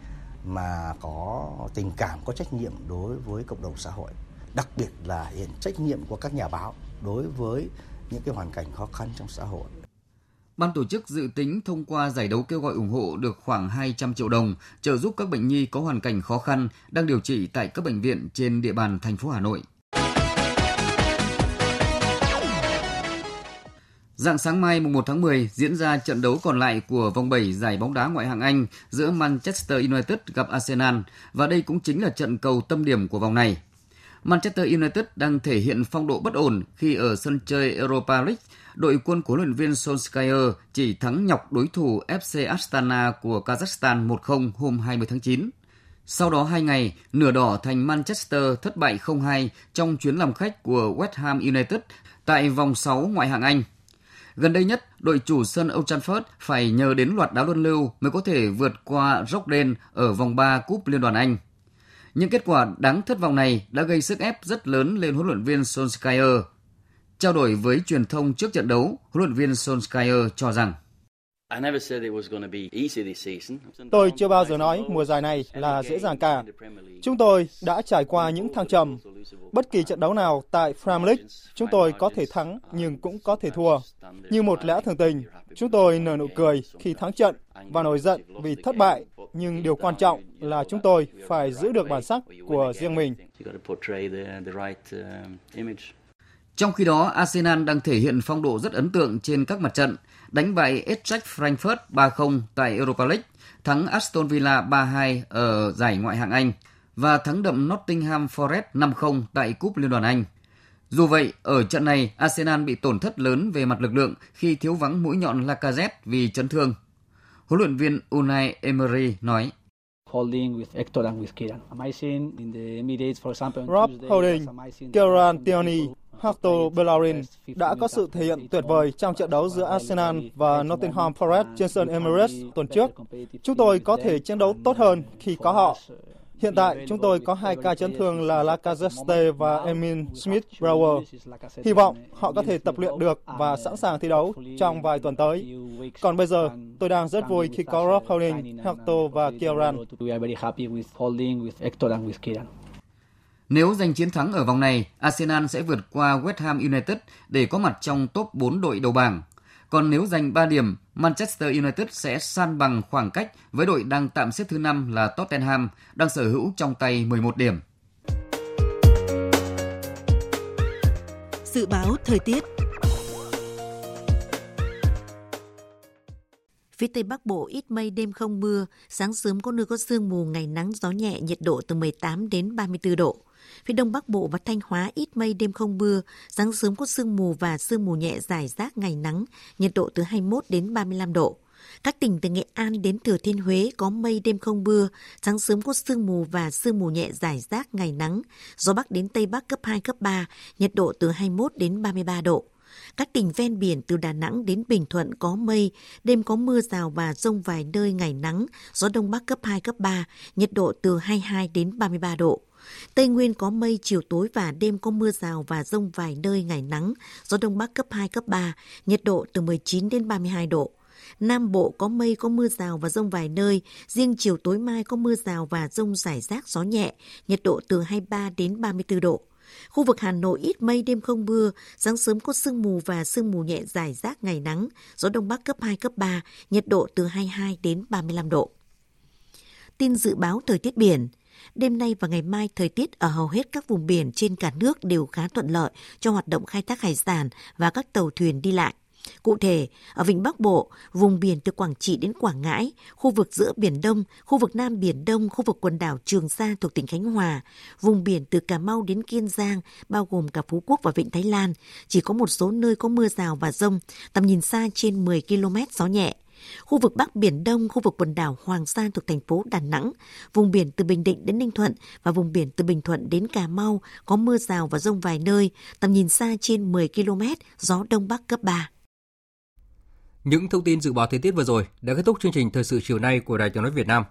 mà có tình cảm có trách nhiệm đối với cộng đồng xã hội đặc biệt là hiện trách nhiệm của các nhà báo đối với những cái hoàn cảnh khó khăn trong xã hội Ban tổ chức dự tính thông qua giải đấu kêu gọi ủng hộ được khoảng 200 triệu đồng, trợ giúp các bệnh nhi có hoàn cảnh khó khăn đang điều trị tại các bệnh viện trên địa bàn thành phố Hà Nội. Dạng sáng mai mùng 1 tháng 10 diễn ra trận đấu còn lại của vòng 7 giải bóng đá ngoại hạng Anh giữa Manchester United gặp Arsenal và đây cũng chính là trận cầu tâm điểm của vòng này. Manchester United đang thể hiện phong độ bất ổn khi ở sân chơi Europa League, đội quân của huấn luyện viên Solskjaer chỉ thắng nhọc đối thủ FC Astana của Kazakhstan 1-0 hôm 20 tháng 9. Sau đó hai ngày, nửa đỏ thành Manchester thất bại 0-2 trong chuyến làm khách của West Ham United tại vòng 6 ngoại hạng Anh. Gần đây nhất, đội chủ sân Old Trafford phải nhờ đến loạt đá luân lưu mới có thể vượt qua Rockden ở vòng 3 Cúp Liên đoàn Anh. Những kết quả đáng thất vọng này đã gây sức ép rất lớn lên huấn luyện viên Solskjaer. Trao đổi với truyền thông trước trận đấu, huấn luyện viên Solskjaer cho rằng Tôi chưa bao giờ nói mùa giải này là dễ dàng cả. Chúng tôi đã trải qua những thăng trầm. Bất kỳ trận đấu nào tại Premier League, chúng tôi có thể thắng nhưng cũng có thể thua. Như một lẽ thường tình, chúng tôi nở nụ cười khi thắng trận và nổi giận vì thất bại. Nhưng điều quan trọng là chúng tôi phải giữ được bản sắc của riêng mình. Trong khi đó, Arsenal đang thể hiện phong độ rất ấn tượng trên các mặt trận, đánh bại Eintracht Frankfurt 3-0 tại Europa League, thắng Aston Villa 3-2 ở giải ngoại hạng Anh và thắng đậm Nottingham Forest 5-0 tại Cúp Liên đoàn Anh. Dù vậy, ở trận này, Arsenal bị tổn thất lớn về mặt lực lượng khi thiếu vắng mũi nhọn Lacazette vì chấn thương. Huấn luyện viên Unai Emery nói. Rob Holding, Kieran Tierney, Hector Bellerin đã có sự thể hiện tuyệt vời trong trận đấu giữa Arsenal và Nottingham Forest trên sân Emirates tuần trước. Chúng tôi có thể chiến đấu tốt hơn khi có họ. Hiện tại, chúng tôi có hai ca chấn thương là Lacazette và Emil Smith-Rowe. Hy vọng họ có thể tập luyện được và sẵn sàng thi đấu trong vài tuần tới. Còn bây giờ, tôi đang rất vui khi có Rob Holding, Hector và Kieran. Nếu giành chiến thắng ở vòng này, Arsenal sẽ vượt qua West Ham United để có mặt trong top 4 đội đầu bảng. Còn nếu giành 3 điểm, Manchester United sẽ san bằng khoảng cách với đội đang tạm xếp thứ 5 là Tottenham, đang sở hữu trong tay 11 điểm. Dự báo thời tiết Phía Tây Bắc Bộ ít mây đêm không mưa, sáng sớm có nơi có sương mù, ngày nắng gió nhẹ, nhiệt độ từ 18 đến 34 độ. Phía Đông Bắc Bộ và Thanh Hóa ít mây đêm không mưa, sáng sớm có sương mù và sương mù nhẹ dài rác ngày nắng, nhiệt độ từ 21 đến 35 độ. Các tỉnh từ Nghệ An đến Thừa Thiên Huế có mây đêm không mưa, sáng sớm có sương mù và sương mù nhẹ dài rác ngày nắng, gió Bắc đến Tây Bắc cấp 2, cấp 3, nhiệt độ từ 21 đến 33 độ. Các tỉnh ven biển từ Đà Nẵng đến Bình Thuận có mây, đêm có mưa rào và rông vài nơi ngày nắng, gió Đông Bắc cấp 2, cấp 3, nhiệt độ từ 22 đến 33 độ. Tây Nguyên có mây, chiều tối và đêm có mưa rào và rông vài nơi ngày nắng, gió Đông Bắc cấp 2, cấp 3, nhiệt độ từ 19 đến 32 độ. Nam Bộ có mây có mưa rào và rông vài nơi, riêng chiều tối mai có mưa rào và rông rải rác gió nhẹ, nhiệt độ từ 23 đến 34 độ. Khu vực Hà Nội ít mây đêm không mưa, sáng sớm có sương mù và sương mù nhẹ dài rác ngày nắng, gió đông bắc cấp 2 cấp 3, nhiệt độ từ 22 đến 35 độ. Tin dự báo thời tiết biển, Đêm nay và ngày mai, thời tiết ở hầu hết các vùng biển trên cả nước đều khá thuận lợi cho hoạt động khai thác hải sản và các tàu thuyền đi lại. Cụ thể, ở Vịnh Bắc Bộ, vùng biển từ Quảng Trị đến Quảng Ngãi, khu vực giữa Biển Đông, khu vực Nam Biển Đông, khu vực quần đảo Trường Sa thuộc tỉnh Khánh Hòa, vùng biển từ Cà Mau đến Kiên Giang, bao gồm cả Phú Quốc và Vịnh Thái Lan, chỉ có một số nơi có mưa rào và rông, tầm nhìn xa trên 10 km gió nhẹ. Khu vực Bắc Biển Đông, khu vực quần đảo Hoàng Sa thuộc thành phố Đà Nẵng, vùng biển từ Bình Định đến Ninh Thuận và vùng biển từ Bình Thuận đến Cà Mau có mưa rào và rông vài nơi, tầm nhìn xa trên 10 km, gió Đông Bắc cấp 3. Những thông tin dự báo thời tiết vừa rồi đã kết thúc chương trình thời sự chiều nay của Đài Tiếng nói Việt Nam.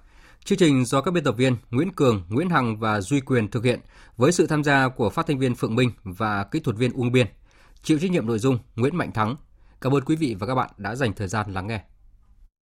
Chương trình do các biên tập viên Nguyễn Cường, Nguyễn Hằng và Duy Quyền thực hiện với sự tham gia của phát thanh viên Phượng Minh và kỹ thuật viên Uông Biên. Chịu trách nhiệm nội dung Nguyễn Mạnh Thắng. Cảm ơn quý vị và các bạn đã dành thời gian lắng nghe.